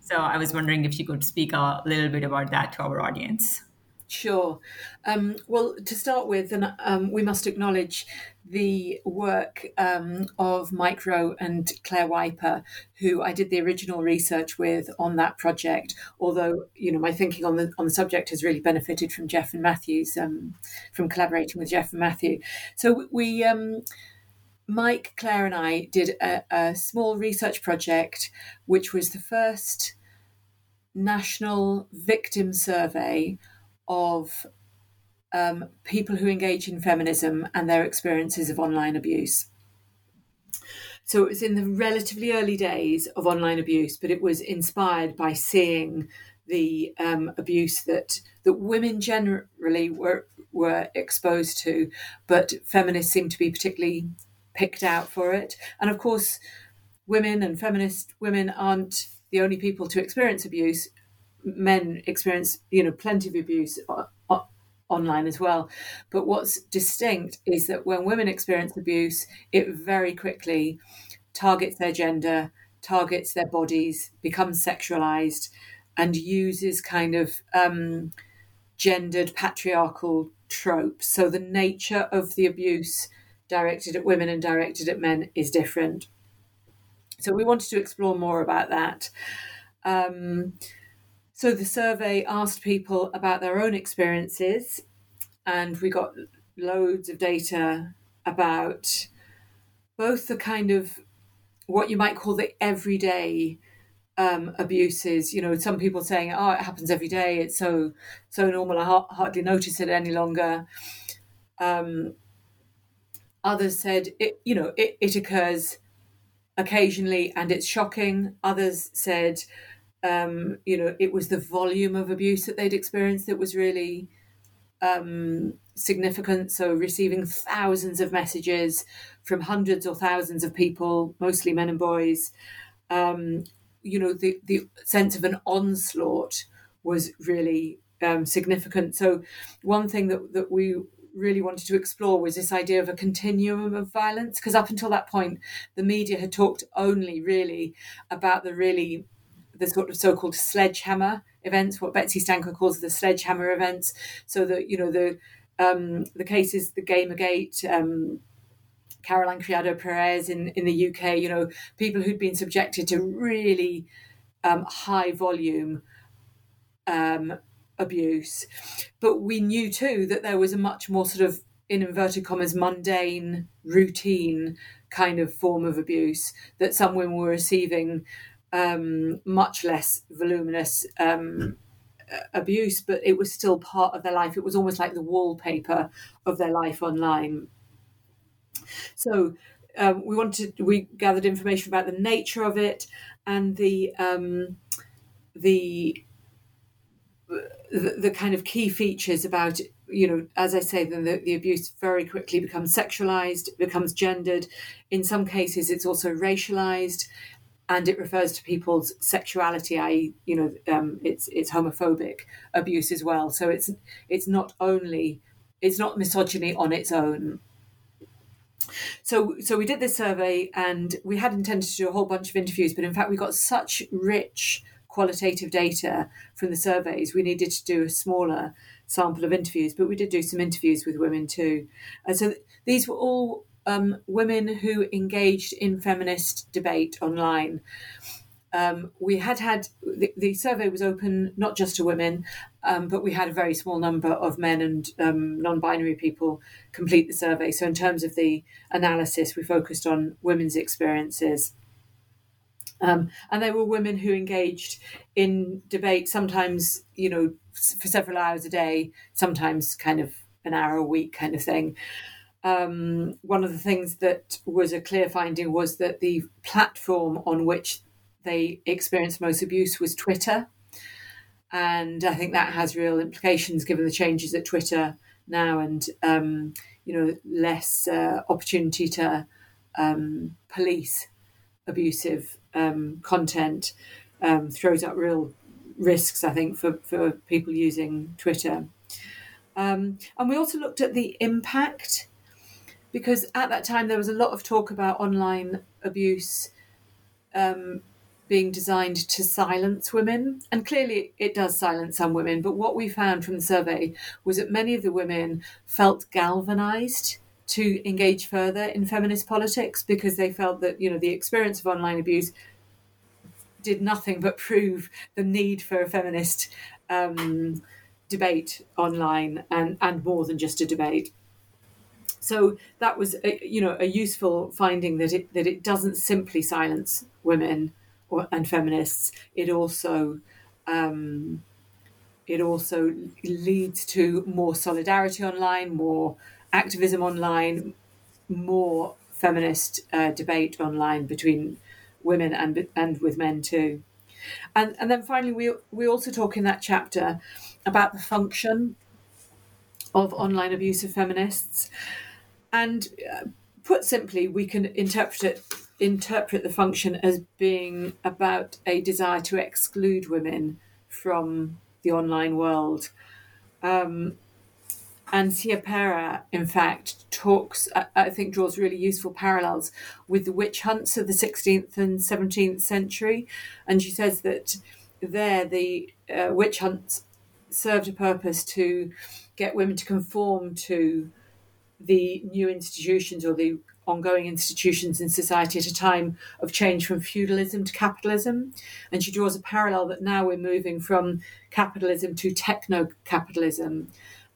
So I was wondering if you could speak a little bit about that to our audience. Sure. Um, well, to start with, and um, we must acknowledge the work um, of Mike Rowe and Claire Wiper, who I did the original research with on that project. Although, you know, my thinking on the on the subject has really benefited from Jeff and Matthew's um, from collaborating with Jeff and Matthew. So we. Um, Mike, Claire, and I did a, a small research project, which was the first national victim survey of um, people who engage in feminism and their experiences of online abuse. So it was in the relatively early days of online abuse, but it was inspired by seeing the um, abuse that that women generally were were exposed to, but feminists seem to be particularly picked out for it. And of course, women and feminist women aren't the only people to experience abuse men experience you know plenty of abuse online as well. But what's distinct is that when women experience abuse it very quickly targets their gender targets their bodies becomes sexualized and uses kind of um, gendered patriarchal tropes. So the nature of the abuse directed at women and directed at men is different. So we wanted to explore more about that. Um, so the survey asked people about their own experiences, and we got loads of data about both the kind of what you might call the everyday um, abuses. You know, some people saying, "Oh, it happens every day. It's so so normal. I hardly notice it any longer." Um, others said, "It you know it, it occurs occasionally and it's shocking." Others said, um, you know, it was the volume of abuse that they'd experienced that was really um, significant. So receiving thousands of messages from hundreds or thousands of people, mostly men and boys, um, you know, the, the sense of an onslaught was really um, significant. So one thing that, that we really wanted to explore was this idea of a continuum of violence, because up until that point, the media had talked only really about the really the sort of so-called sledgehammer events, what Betsy Stanko calls the sledgehammer events. So that you know the um, the cases, the Gamergate, um, Caroline Criado Perez in in the UK. You know, people who'd been subjected to really um, high volume um, abuse, but we knew too that there was a much more sort of in inverted commas mundane routine kind of form of abuse that some women were receiving um, much less voluminous um, abuse, but it was still part of their life. It was almost like the wallpaper of their life online. So um, we wanted we gathered information about the nature of it and the um, the the, the kind of key features about you know as i say the, the abuse very quickly becomes sexualized becomes gendered in some cases it's also racialized and it refers to people's sexuality, i.e., you know, um, it's it's homophobic abuse as well. So it's it's not only it's not misogyny on its own. So so we did this survey, and we had intended to do a whole bunch of interviews, but in fact we got such rich qualitative data from the surveys, we needed to do a smaller sample of interviews. But we did do some interviews with women too, and so these were all um, women who engaged in feminist debate online. Um, we had had the, the, survey was open not just to women, um, but we had a very small number of men and um, non-binary people complete the survey. So in terms of the analysis, we focused on women's experiences. Um, and they were women who engaged in debate, sometimes you know for several hours a day, sometimes kind of an hour a week, kind of thing um, one of the things that was a clear finding was that the platform on which they experienced most abuse was Twitter. And I think that has real implications given the changes at Twitter now and, um, you know, less uh, opportunity to um, police abusive um, content um, throws up real risks, I think, for, for people using Twitter. Um, and we also looked at the impact because at that time there was a lot of talk about online abuse um, being designed to silence women. And clearly it does silence some women. But what we found from the survey was that many of the women felt galvanized to engage further in feminist politics because they felt that, you know, the experience of online abuse did nothing but prove the need for a feminist um, debate online and, and more than just a debate. So that was, a, you know, a useful finding that it that it doesn't simply silence women or, and feminists. It also um, it also leads to more solidarity online, more activism online, more feminist uh, debate online between women and and with men too. And and then finally, we we also talk in that chapter about the function of online abuse of feminists. And uh, put simply, we can interpret it, interpret the function as being about a desire to exclude women from the online world. Um, and Sia Pera, in fact, talks, I think, draws really useful parallels with the witch hunts of the 16th and 17th century. And she says that there the uh, witch hunts served a purpose to get women to conform to the new institutions or the ongoing institutions in society at a time of change from feudalism to capitalism. And she draws a parallel that now we're moving from capitalism to techno capitalism.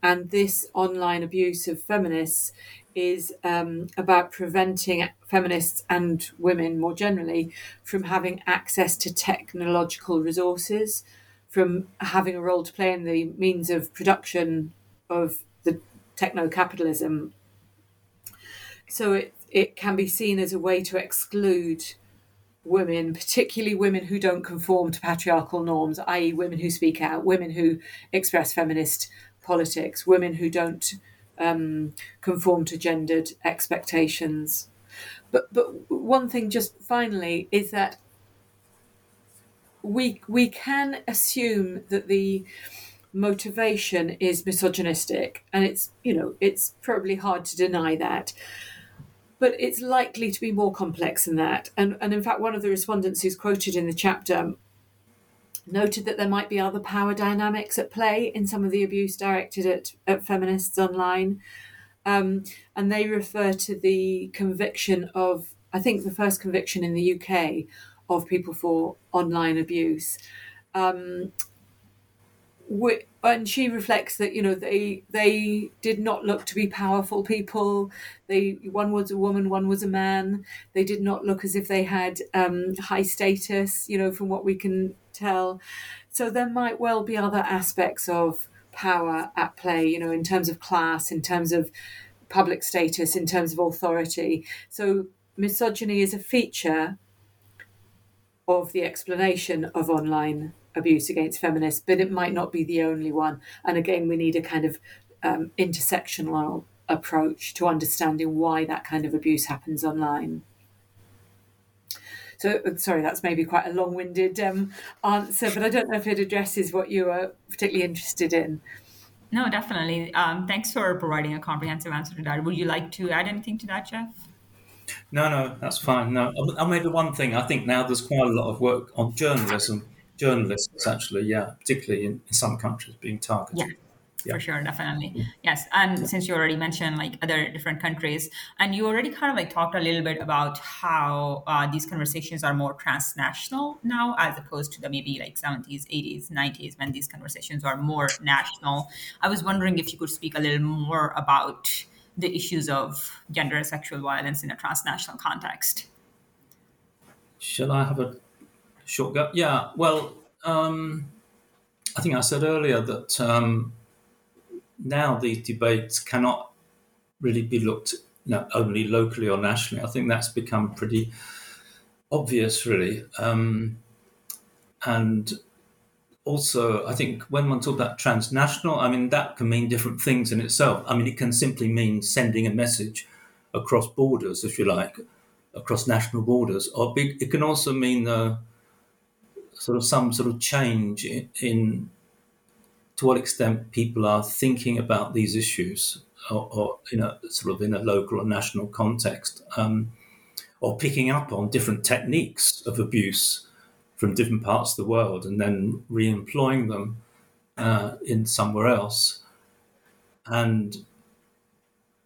And this online abuse of feminists is um, about preventing feminists and women more generally from having access to technological resources, from having a role to play in the means of production of the techno capitalism so it, it can be seen as a way to exclude women, particularly women who don't conform to patriarchal norms, i.e., women who speak out, women who express feminist politics, women who don't um, conform to gendered expectations. But but one thing, just finally, is that we we can assume that the motivation is misogynistic, and it's you know it's probably hard to deny that but it's likely to be more complex than that. And, and in fact, one of the respondents who's quoted in the chapter noted that there might be other power dynamics at play in some of the abuse directed at, at feminists online. Um, and they refer to the conviction of, I think, the first conviction in the UK of people for online abuse. Um, and she reflects that you know they they did not look to be powerful people. They one was a woman one was a man. They did not look as if they had um, high status you know from what we can tell. So there might well be other aspects of power at play you know in terms of class in terms of public status in terms of authority. So misogyny is a feature of the explanation of online abuse against feminists, but it might not be the only one. And again, we need a kind of um, intersectional approach to understanding why that kind of abuse happens online. So, uh, sorry, that's maybe quite a long winded um, answer, but I don't know if it addresses what you are particularly interested in. No, definitely. Um, thanks for providing a comprehensive answer to that. Would you like to add anything to that, Jeff? No, no, that's fine. No, I'll maybe one thing. I think now there's quite a lot of work on journalism journalists actually, yeah, particularly in, in some countries being targeted. Yeah. Yeah. for sure definitely yes and since you already mentioned like other different countries and you already kind of like talked a little bit about how uh, these conversations are more transnational now as opposed to the maybe like 70s 80s 90s when these conversations are more national i was wondering if you could speak a little more about the issues of gender and sexual violence in a transnational context shall i have a Short go. Yeah. Well, um, I think I said earlier that um, now these debates cannot really be looked you know, only locally or nationally. I think that's become pretty obvious, really. Um, and also, I think when one talks about transnational, I mean, that can mean different things in itself. I mean, it can simply mean sending a message across borders, if you like, across national borders, or it can also mean uh, sort of some sort of change in, in to what extent people are thinking about these issues or, or you know, sort of in a local or national context, um, or picking up on different techniques of abuse from different parts of the world and then re-employing them uh, in somewhere else, and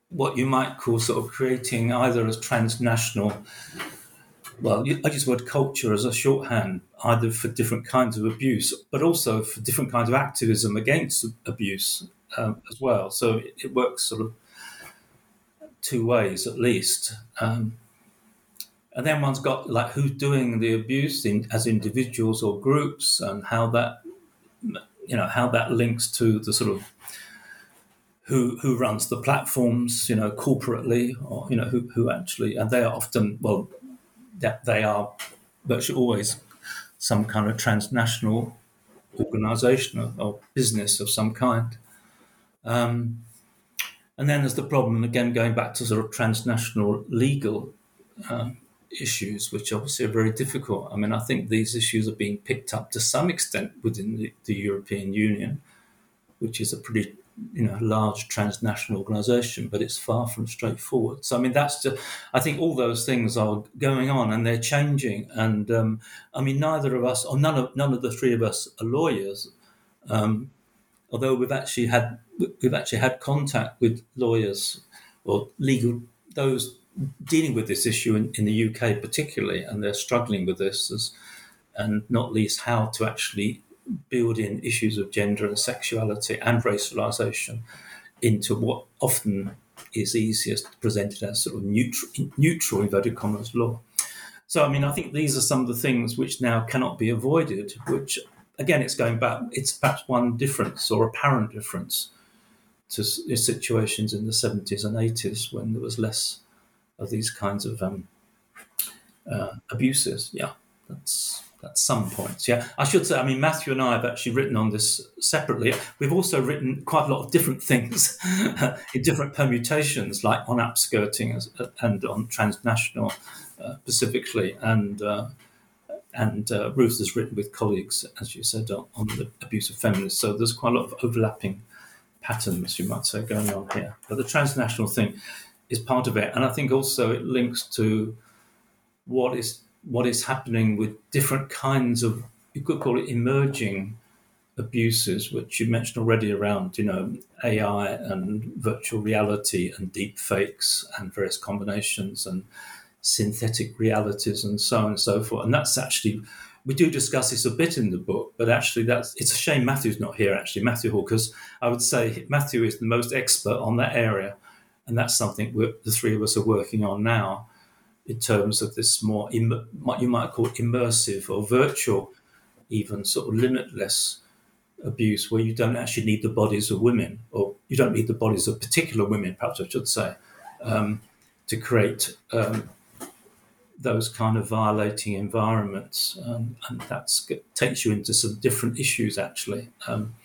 what you might call sort of creating either a transnational well, I the word culture as a shorthand, either for different kinds of abuse, but also for different kinds of activism against abuse um, as well. So it, it, works sort of two ways at least. Um, and then one's got like who's doing the abuse in, as individuals or groups, and how that you know how that links to the sort of who who runs the platforms, you know, corporately, or you know who who actually, and they are often well that they are virtually always some kind of transnational organization or, or business of some kind. Um, and then there's the problem, again, going back to sort of transnational legal uh, issues, which obviously are very difficult. I mean, I think these issues are being picked up to some extent within the, the European Union, which is a pretty you know a large transnational organization but it's far from straightforward. So i mean that's just i think all those things are going on and they're changing. And um, i mean neither of us or none of none of the three of us are lawyers. Um, although we've actually had we've actually had contact with lawyers or legal those dealing with this issue in, in the uk particularly and they're struggling with this as, and not least how to actually build in issues of gender and sexuality and racialization into what often is easiest presented as sort of neutral, neutral inverted commas law. So, I mean, I think these are some of the things which now cannot be avoided, which, again, it's going back, it's perhaps one difference or apparent difference to situations in the 70s and 80s when there was less of these kinds of um, uh, abuses. Yeah, that's at some points. Yeah, I should say. I mean, Matthew and I have actually written on this separately. We've also written quite a lot of different things <laughs> in different permutations, like on upskirting and on transnational uh, specifically, and. Uh, and uh, Ruth has written with colleagues, as you said, on, on the abuse of feminists. So there's quite a lot of overlapping patterns, you might say, going on here. But the transnational thing is part of it, and I think also it links to what is what is happening with different kinds of, you could call it emerging abuses, which you mentioned already around, you know, AI and virtual reality and deep fakes and various combinations and synthetic realities and so on and so forth. And that's actually, we do discuss this a bit in the book, but actually that's, it's a shame Matthew's not here actually, Matthew Hall, because I would say Matthew is the most expert on that area. And that's something the three of us are working on now in terms of this more Im- what you might call immersive or virtual, even sort of limitless abuse, where you don't actually need the bodies of women, or you don't need the bodies of particular women, perhaps I should say, um, to create um, those kind of violating environments, um, and that takes you into some different issues actually. Um,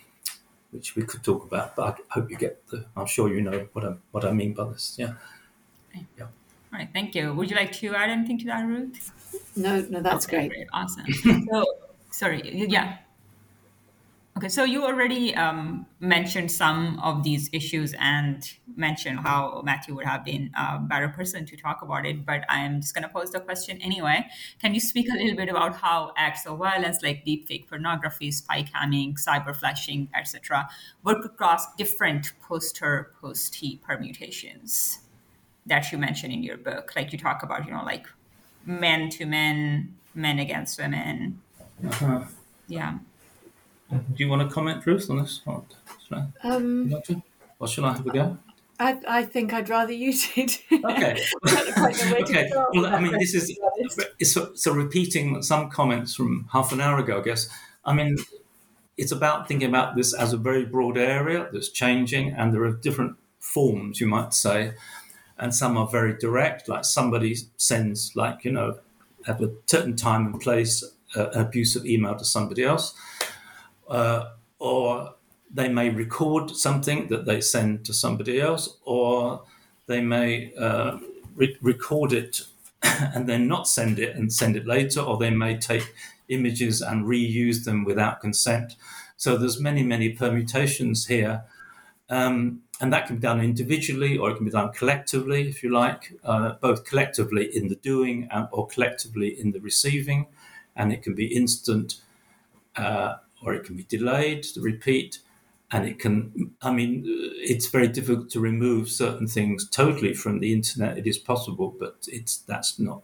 which we could talk about, but I hope you get the. I'm sure you know what I what I mean by this. Yeah, yeah. All right, thank you. Would you like to add anything to that, Ruth? No, no, that's okay, great. great. Awesome. <laughs> so, sorry, yeah. Okay, so you already um, mentioned some of these issues and mentioned how Matthew would have been a better person to talk about it, but I'm just going to pose the question anyway. Can you speak a little bit about how acts of violence like deepfake pornography, spy camming, cyber flashing, etc., work across different poster post-he permutations? That you mention in your book. Like you talk about, you know, like men to men, men against women. Uh-huh. Yeah. Do you want to comment, Ruth, on this? Or should I, um, or should I have a go? I, I think I'd rather you <laughs> did. Okay. <laughs> okay. Well, I mean, this is so, so repeating some comments from half an hour ago, I guess. I mean, it's about thinking about this as a very broad area that's changing, and there are different forms, you might say, and some are very direct, like somebody sends, like, you know, at a certain time and place, uh, an abusive email to somebody else. Uh, or they may record something that they send to somebody else, or they may uh, re- record it <laughs> and then not send it and send it later, or they may take images and reuse them without consent. So there's many, many permutations here. Um, and that can be done individually or it can be done collectively, if you like, uh, both collectively in the doing and, or collectively in the receiving. And it can be instant uh, or it can be delayed, repeat. And it can, I mean, it's very difficult to remove certain things totally from the internet. It is possible, but it's that's not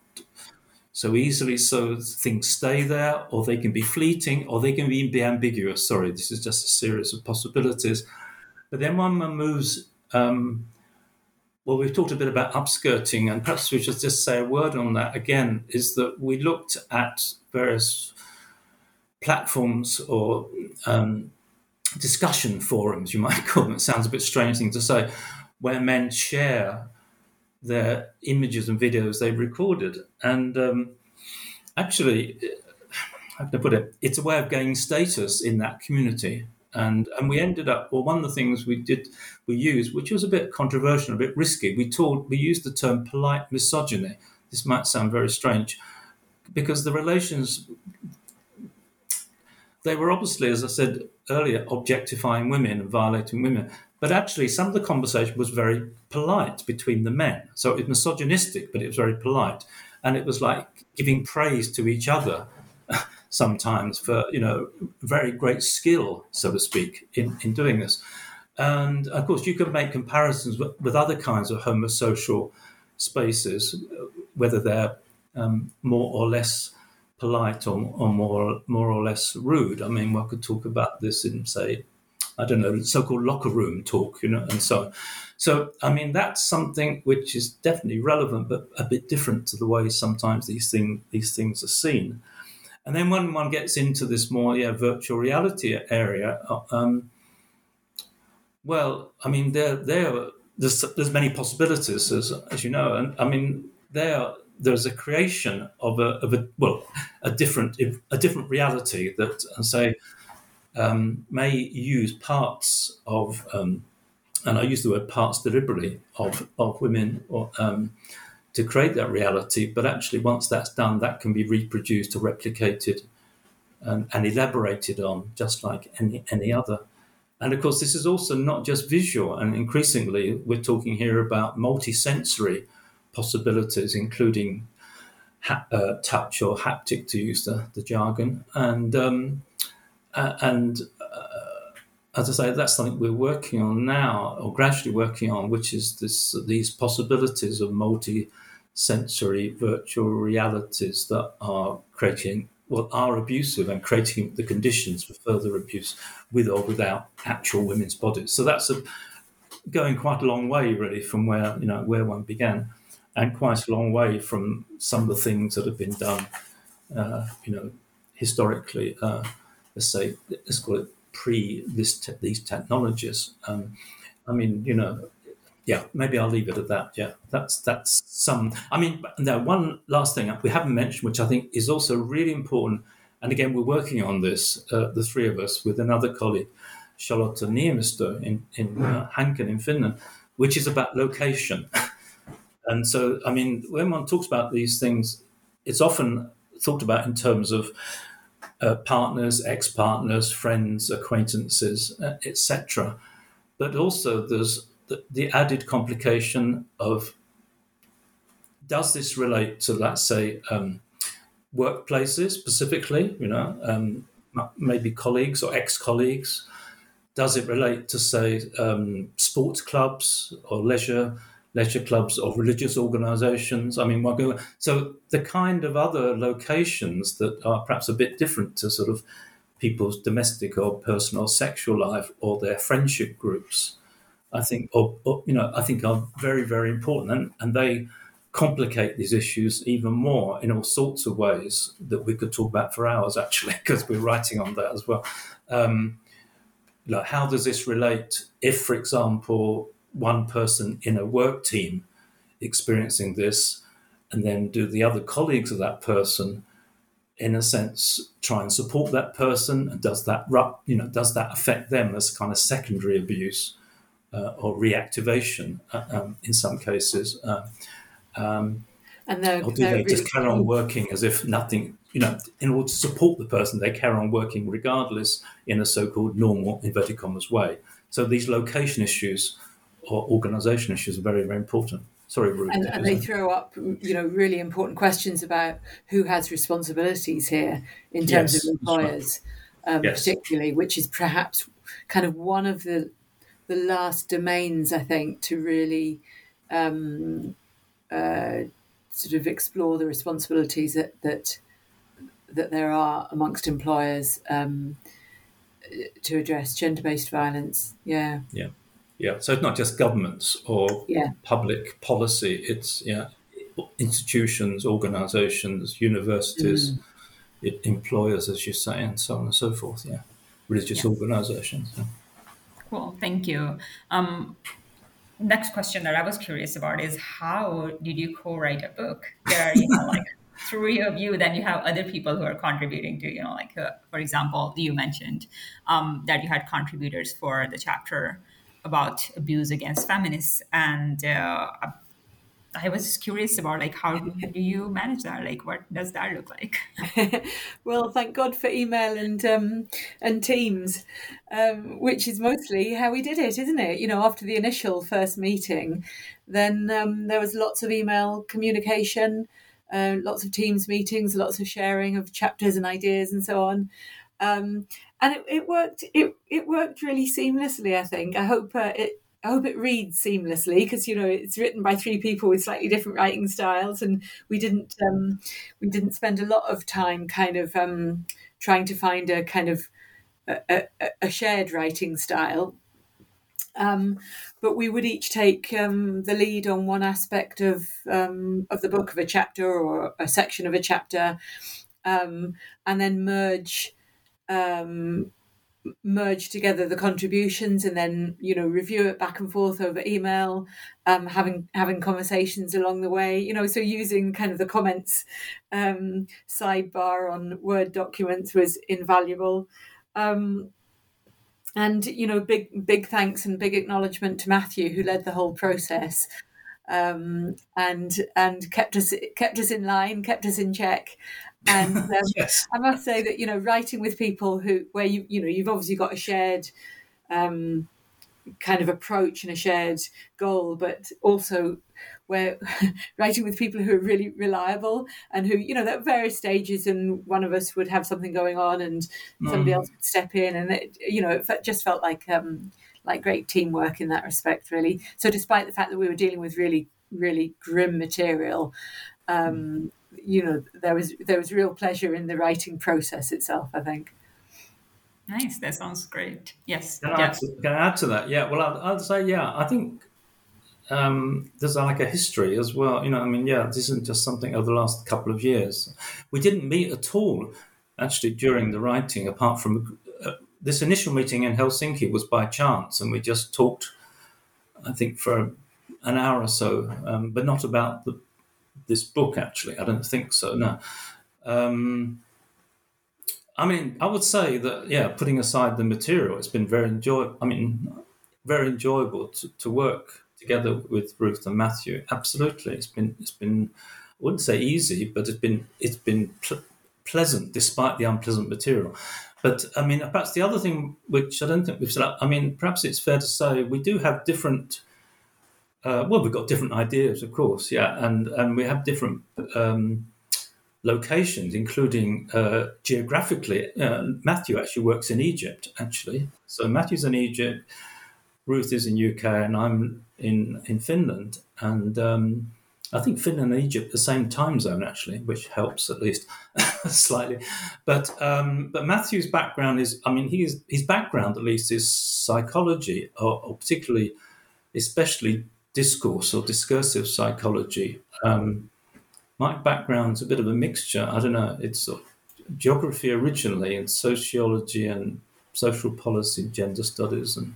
so easily. So things stay there, or they can be fleeting, or they can be ambiguous. Sorry, this is just a series of possibilities. But then one moves. Um, well, we've talked a bit about upskirting, and perhaps we should just say a word on that again. Is that we looked at various platforms or um, discussion forums, you might <laughs> call them. It sounds a bit strange thing to say, where men share their images and videos they've recorded. And um, actually, how can I put it? It's a way of gaining status in that community and and we ended up well one of the things we did we used which was a bit controversial a bit risky we taught we used the term polite misogyny. This might sound very strange because the relations they were obviously as i said earlier objectifying women and violating women. But actually some of the conversation was very polite between the men. So it was misogynistic but it was very polite. And it was like giving praise to each other <laughs> sometimes for you know very great skill, so to speak, in, in doing this. And of course, you can make comparisons with, with other kinds of homosocial spaces, whether they're um, more or less polite or, or more more or less rude. I mean, one could talk about this in say, I don't know, so-called locker room talk, you know, and so on. So, I mean, that's something which is definitely relevant, but a bit different to the way sometimes these thing these things are seen. And then when one gets into this more yeah, virtual reality area, uh, um, well, I mean, there, there, there's, there's many possibilities, as, as you know, and I mean, there, there's a creation of a, of a well, a different, a different reality that, say, um, may use parts of, um, and I use the word parts deliberately of of women or um, to create that reality. But actually, once that's done, that can be reproduced or replicated and, and elaborated on, just like any, any other. And of course, this is also not just visual, and increasingly, we're talking here about multisensory possibilities, including ha- uh, touch or haptic, to use the, the jargon. And um, uh, and uh, as I say, that's something we're working on now, or gradually working on, which is this these possibilities of multi sensory virtual realities that are creating well are abusive and creating the conditions for further abuse with or without actual women's bodies. So that's a, going quite a long way really from where you know where one began, and quite a long way from some of the things that have been done, uh, you know, historically. Uh, let's say let's call it pre this te- these technologies. Um, I mean, you know, yeah, maybe I'll leave it at that. Yeah, that's that's some. I mean, now one last thing we haven't mentioned, which I think is also really important, and again, we're working on this, uh, the three of us, with another colleague, Charlotte Niemisto in in uh, Hanken in Finland, which is about location. <laughs> and so, I mean, when one talks about these things, it's often thought about in terms of uh, partners, ex-partners, friends, acquaintances, uh, etc. But also, there's the, the added complication of does this relate to, let's say, um, workplaces specifically, you know, um, maybe colleagues or ex colleagues? Does it relate to, say, um, sports clubs or leisure? leisure clubs or religious organizations. I mean, so the kind of other locations that are perhaps a bit different to sort of people's domestic or personal sexual life or their friendship groups I think, or, or, you know, I think are very, very important, and, and they complicate these issues even more in all sorts of ways that we could talk about for hours, actually, <laughs> because we're writing on that as well. Um, like, how does this relate if, for example, one person in a work team experiencing this, and then do the other colleagues of that person, in a sense, try and support that person, and does that, you know, does that affect them as kind of secondary abuse? Uh, or reactivation uh, um, in some cases. Uh, um, and or do they really just carry on working as if nothing, you know, in order to support the person, they carry on working regardless in a so called normal, inverted commas, way. So these location issues or organisation issues are very, very important. Sorry, Ruth. And, and they throw up, you know, really important questions about who has responsibilities here in terms yes, of employers, right. um, yes. particularly, which is perhaps kind of one of the the last domains I think to really um, uh, sort of explore the responsibilities that that that there are amongst employers um, to address gender based violence. Yeah. Yeah. Yeah, so it's not just governments or yeah. public policy. It's yeah, institutions, organisations, universities, mm. it, employers, as you say, and so on and so forth. Yeah, religious yeah. organisations. Yeah. Cool, thank you. Um, next question that I was curious about is how did you co-write a book? There are you know like <laughs> three of you, then you have other people who are contributing to you know like uh, for example you mentioned um, that you had contributors for the chapter about abuse against feminists and uh, I was just curious about like how <laughs> do you manage that? Like what does that look like? <laughs> well, thank God for email and um, and Teams, um, which is mostly how we did it, isn't it? You know, after the initial first meeting, then um, there was lots of email communication, uh, lots of Teams meetings, lots of sharing of chapters and ideas and so on. Um, and it, it, worked. It it worked really seamlessly. I think. I hope uh, it. I hope it reads seamlessly because you know it's written by three people with slightly different writing styles, and we didn't um, we didn't spend a lot of time kind of um, trying to find a kind of a, a, a shared writing style. Um, but we would each take um, the lead on one aspect of um, of the book of a chapter or a section of a chapter, um, and then merge um, merge together the contributions and then you know review it back and forth over email um, having having conversations along the way you know so using kind of the comments um, sidebar on word documents was invaluable. Um, and you know big big thanks and big acknowledgement to matthew who led the whole process um, and and kept us kept us in line kept us in check and <laughs> um, yes. I must say that you know, writing with people who where you you know you've obviously got a shared um, kind of approach and a shared goal, but also where <laughs> writing with people who are really reliable and who you know at various stages and one of us would have something going on and mm. somebody else would step in and it, you know it just felt like um, like great teamwork in that respect really. So despite the fact that we were dealing with really really grim material um, you know there was there was real pleasure in the writing process itself i think. Nice. That sounds great. Yes. Can, I, add to, can I add to that? Yeah. Well I'd, I'd say yeah i think um, there's like a history as well. You know i mean yeah this isn't just something over the last couple of years. We didn't meet at all actually during the writing apart from this initial meeting in helsinki was by chance and we just talked i think for an hour or so um, but not about the this book. Actually, I don't think so. No. Um, I mean, I would say that yeah, putting aside the material, it's been very enjoy. I mean, very enjoyable to, to work together with Ruth and Matthew. Absolutely, it's been it's been I wouldn't say easy, but it's been it's been pl- pleasant despite the unpleasant material. But I mean, perhaps the other thing which I don't think we've said. I mean, perhaps it's fair to say we do have different uh, well, we've got different ideas, of course, yeah, and and we have different um, locations, including uh, geographically. Uh, Matthew actually works in Egypt, actually. So Matthew's in Egypt, Ruth is in UK, and I'm in in Finland, and. Um, I think Finland and Egypt the same time zone actually, which helps at least <laughs> slightly. But um, but Matthew's background is, I mean, his his background at least is psychology, or, or particularly, especially discourse or discursive psychology. Um, my background's a bit of a mixture. I don't know. It's geography originally, and sociology and social policy, gender studies, and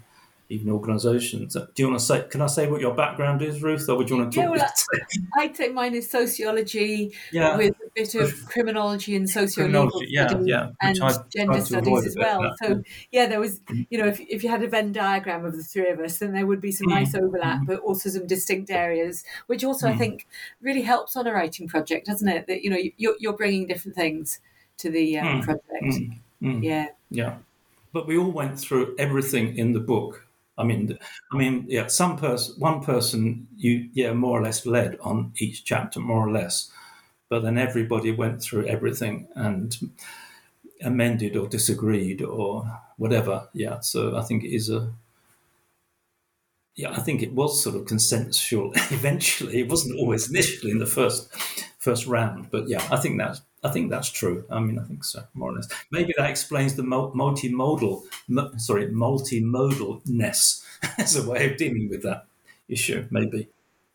even organisations. Do you want to say? Can I say what your background is, Ruth, or would you want to talk? Yeah, well, I'd say mine is sociology yeah. with a bit of criminology and sociology, yeah, yeah, and gender studies as well. So yeah, there was, mm. you know, if if you had a Venn diagram of the three of us, then there would be some nice mm. overlap, mm. but also some distinct areas, which also I think really helps on a writing project, doesn't it? That you know you're you're bringing different things to the um, project. Yeah, yeah. But we all went through everything in the book I mean, I mean, yeah, some person, one person, you yeah, more or less led on each chapter, more or less, but then everybody went through everything and amended or disagreed or whatever. Yeah, so I think it is a yeah, I think it was sort of consensual <laughs> eventually. It wasn't always initially in the first first round, but yeah, I think that's I think that's true. I mean, I think so, more or less. Maybe that explains the multimodal, sorry, multimodalness <laughs> as a way of dealing with that issue. Maybe,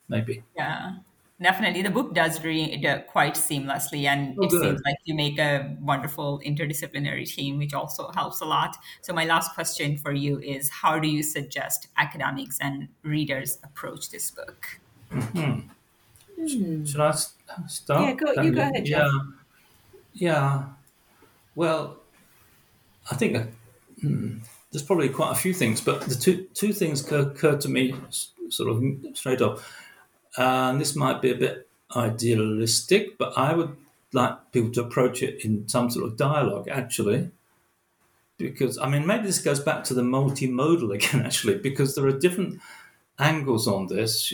maybe. Yeah, definitely. The book does read quite seamlessly, and oh, it good. seems like you make a wonderful interdisciplinary team, which also helps a lot. So, my last question for you is: How do you suggest academics and readers approach this book? Mm-hmm. Mm. Should I start? Yeah, go, you go ahead. Jeff. Yeah. Yeah. Well, I think uh, hmm, there's probably quite a few things, but the two two things occurred to me sort of straight off. Uh, and this might be a bit idealistic, but I would like people to approach it in some sort of dialogue, actually. Because, I mean, maybe this goes back to the multimodal <laughs> again, actually, because there are different angles on this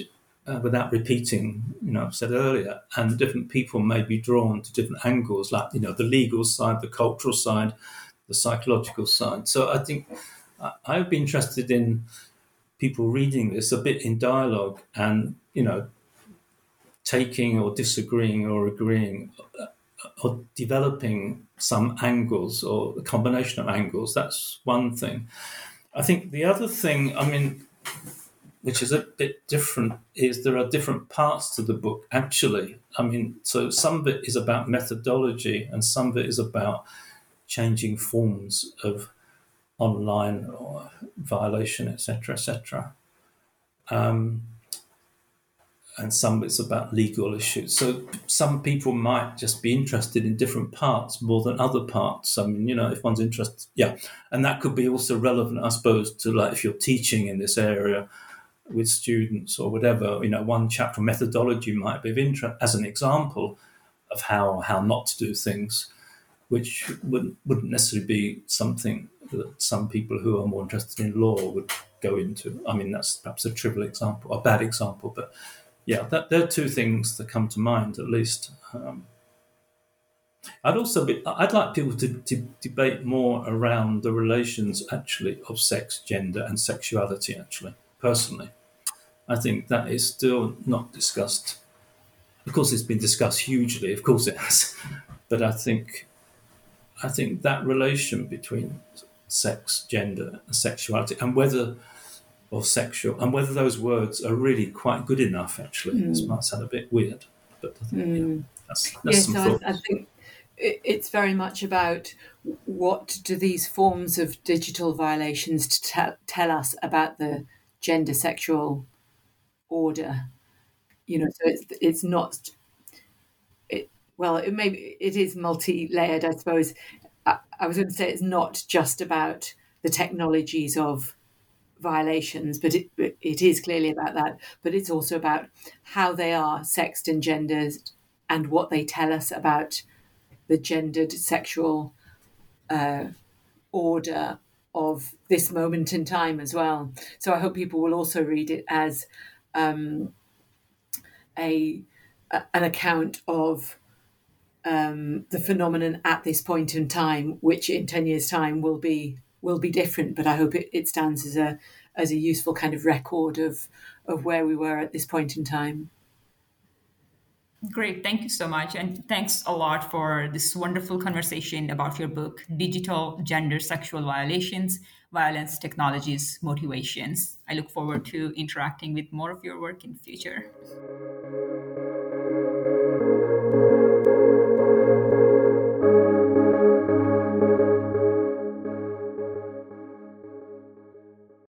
uh, without repeating, you know, I've said earlier, and different people may be drawn to different angles, like, you know, the legal side, the cultural side, the psychological side. So I think I would be interested in people reading this a bit in dialogue and, you know, taking or disagreeing or agreeing uh, or developing some angles or a combination of angles. That's one thing. I think the other thing, I mean, which is a bit different, is there are different parts to the book, actually. I mean, so some of it is about methodology and some of it is about changing forms of online or violation, etc., etc. Um, and some it's about legal issues. So some people might just be interested in different parts more than other parts. I mean, you know, if one's interested, yeah, and that could be also relevant, I suppose, to like if you're teaching in this area with students or whatever. You know, one chapter methodology might be of interest as an example of how how not to do things, which wouldn't wouldn't necessarily be something that some people who are more interested in law would go into. I mean, that's perhaps a trivial example, a bad example, but yeah, that, there are two things that come to mind at least. Um, I'd also be, I'd like people to, to, debate more around the relations actually of sex, gender, and sexuality. Actually, personally, I think that is still not discussed. Of course, it's been discussed hugely. Of course, it has, <laughs> but I think I think that relation between sex, gender, and sexuality, and whether or sexual, and whether those words are really quite good enough. Actually, mm. this might sound a bit weird, but I think mm. yeah, that's, that's yes, I, I, think it's very much about what do these forms of digital violations tell, tell us about the gender sexual order. You know, so it's it's not. It, well, it maybe it is multi-layered, I suppose. I, I was going to say it's not just about the technologies of violations, but it, it is clearly about that. But it's also about how they are sexed and gendered and what they tell us about the gendered sexual uh, order of this moment in time as well. So I hope people will also read it as um, a, an account of um, the phenomenon at this point in time, which in ten years' time will be will be different, but I hope it, it stands as a as a useful kind of record of of where we were at this point in time. Great, thank you so much, and thanks a lot for this wonderful conversation about your book, Digital Gender Sexual Violations: Violence, Technologies, Motivations. I look forward to interacting with more of your work in future.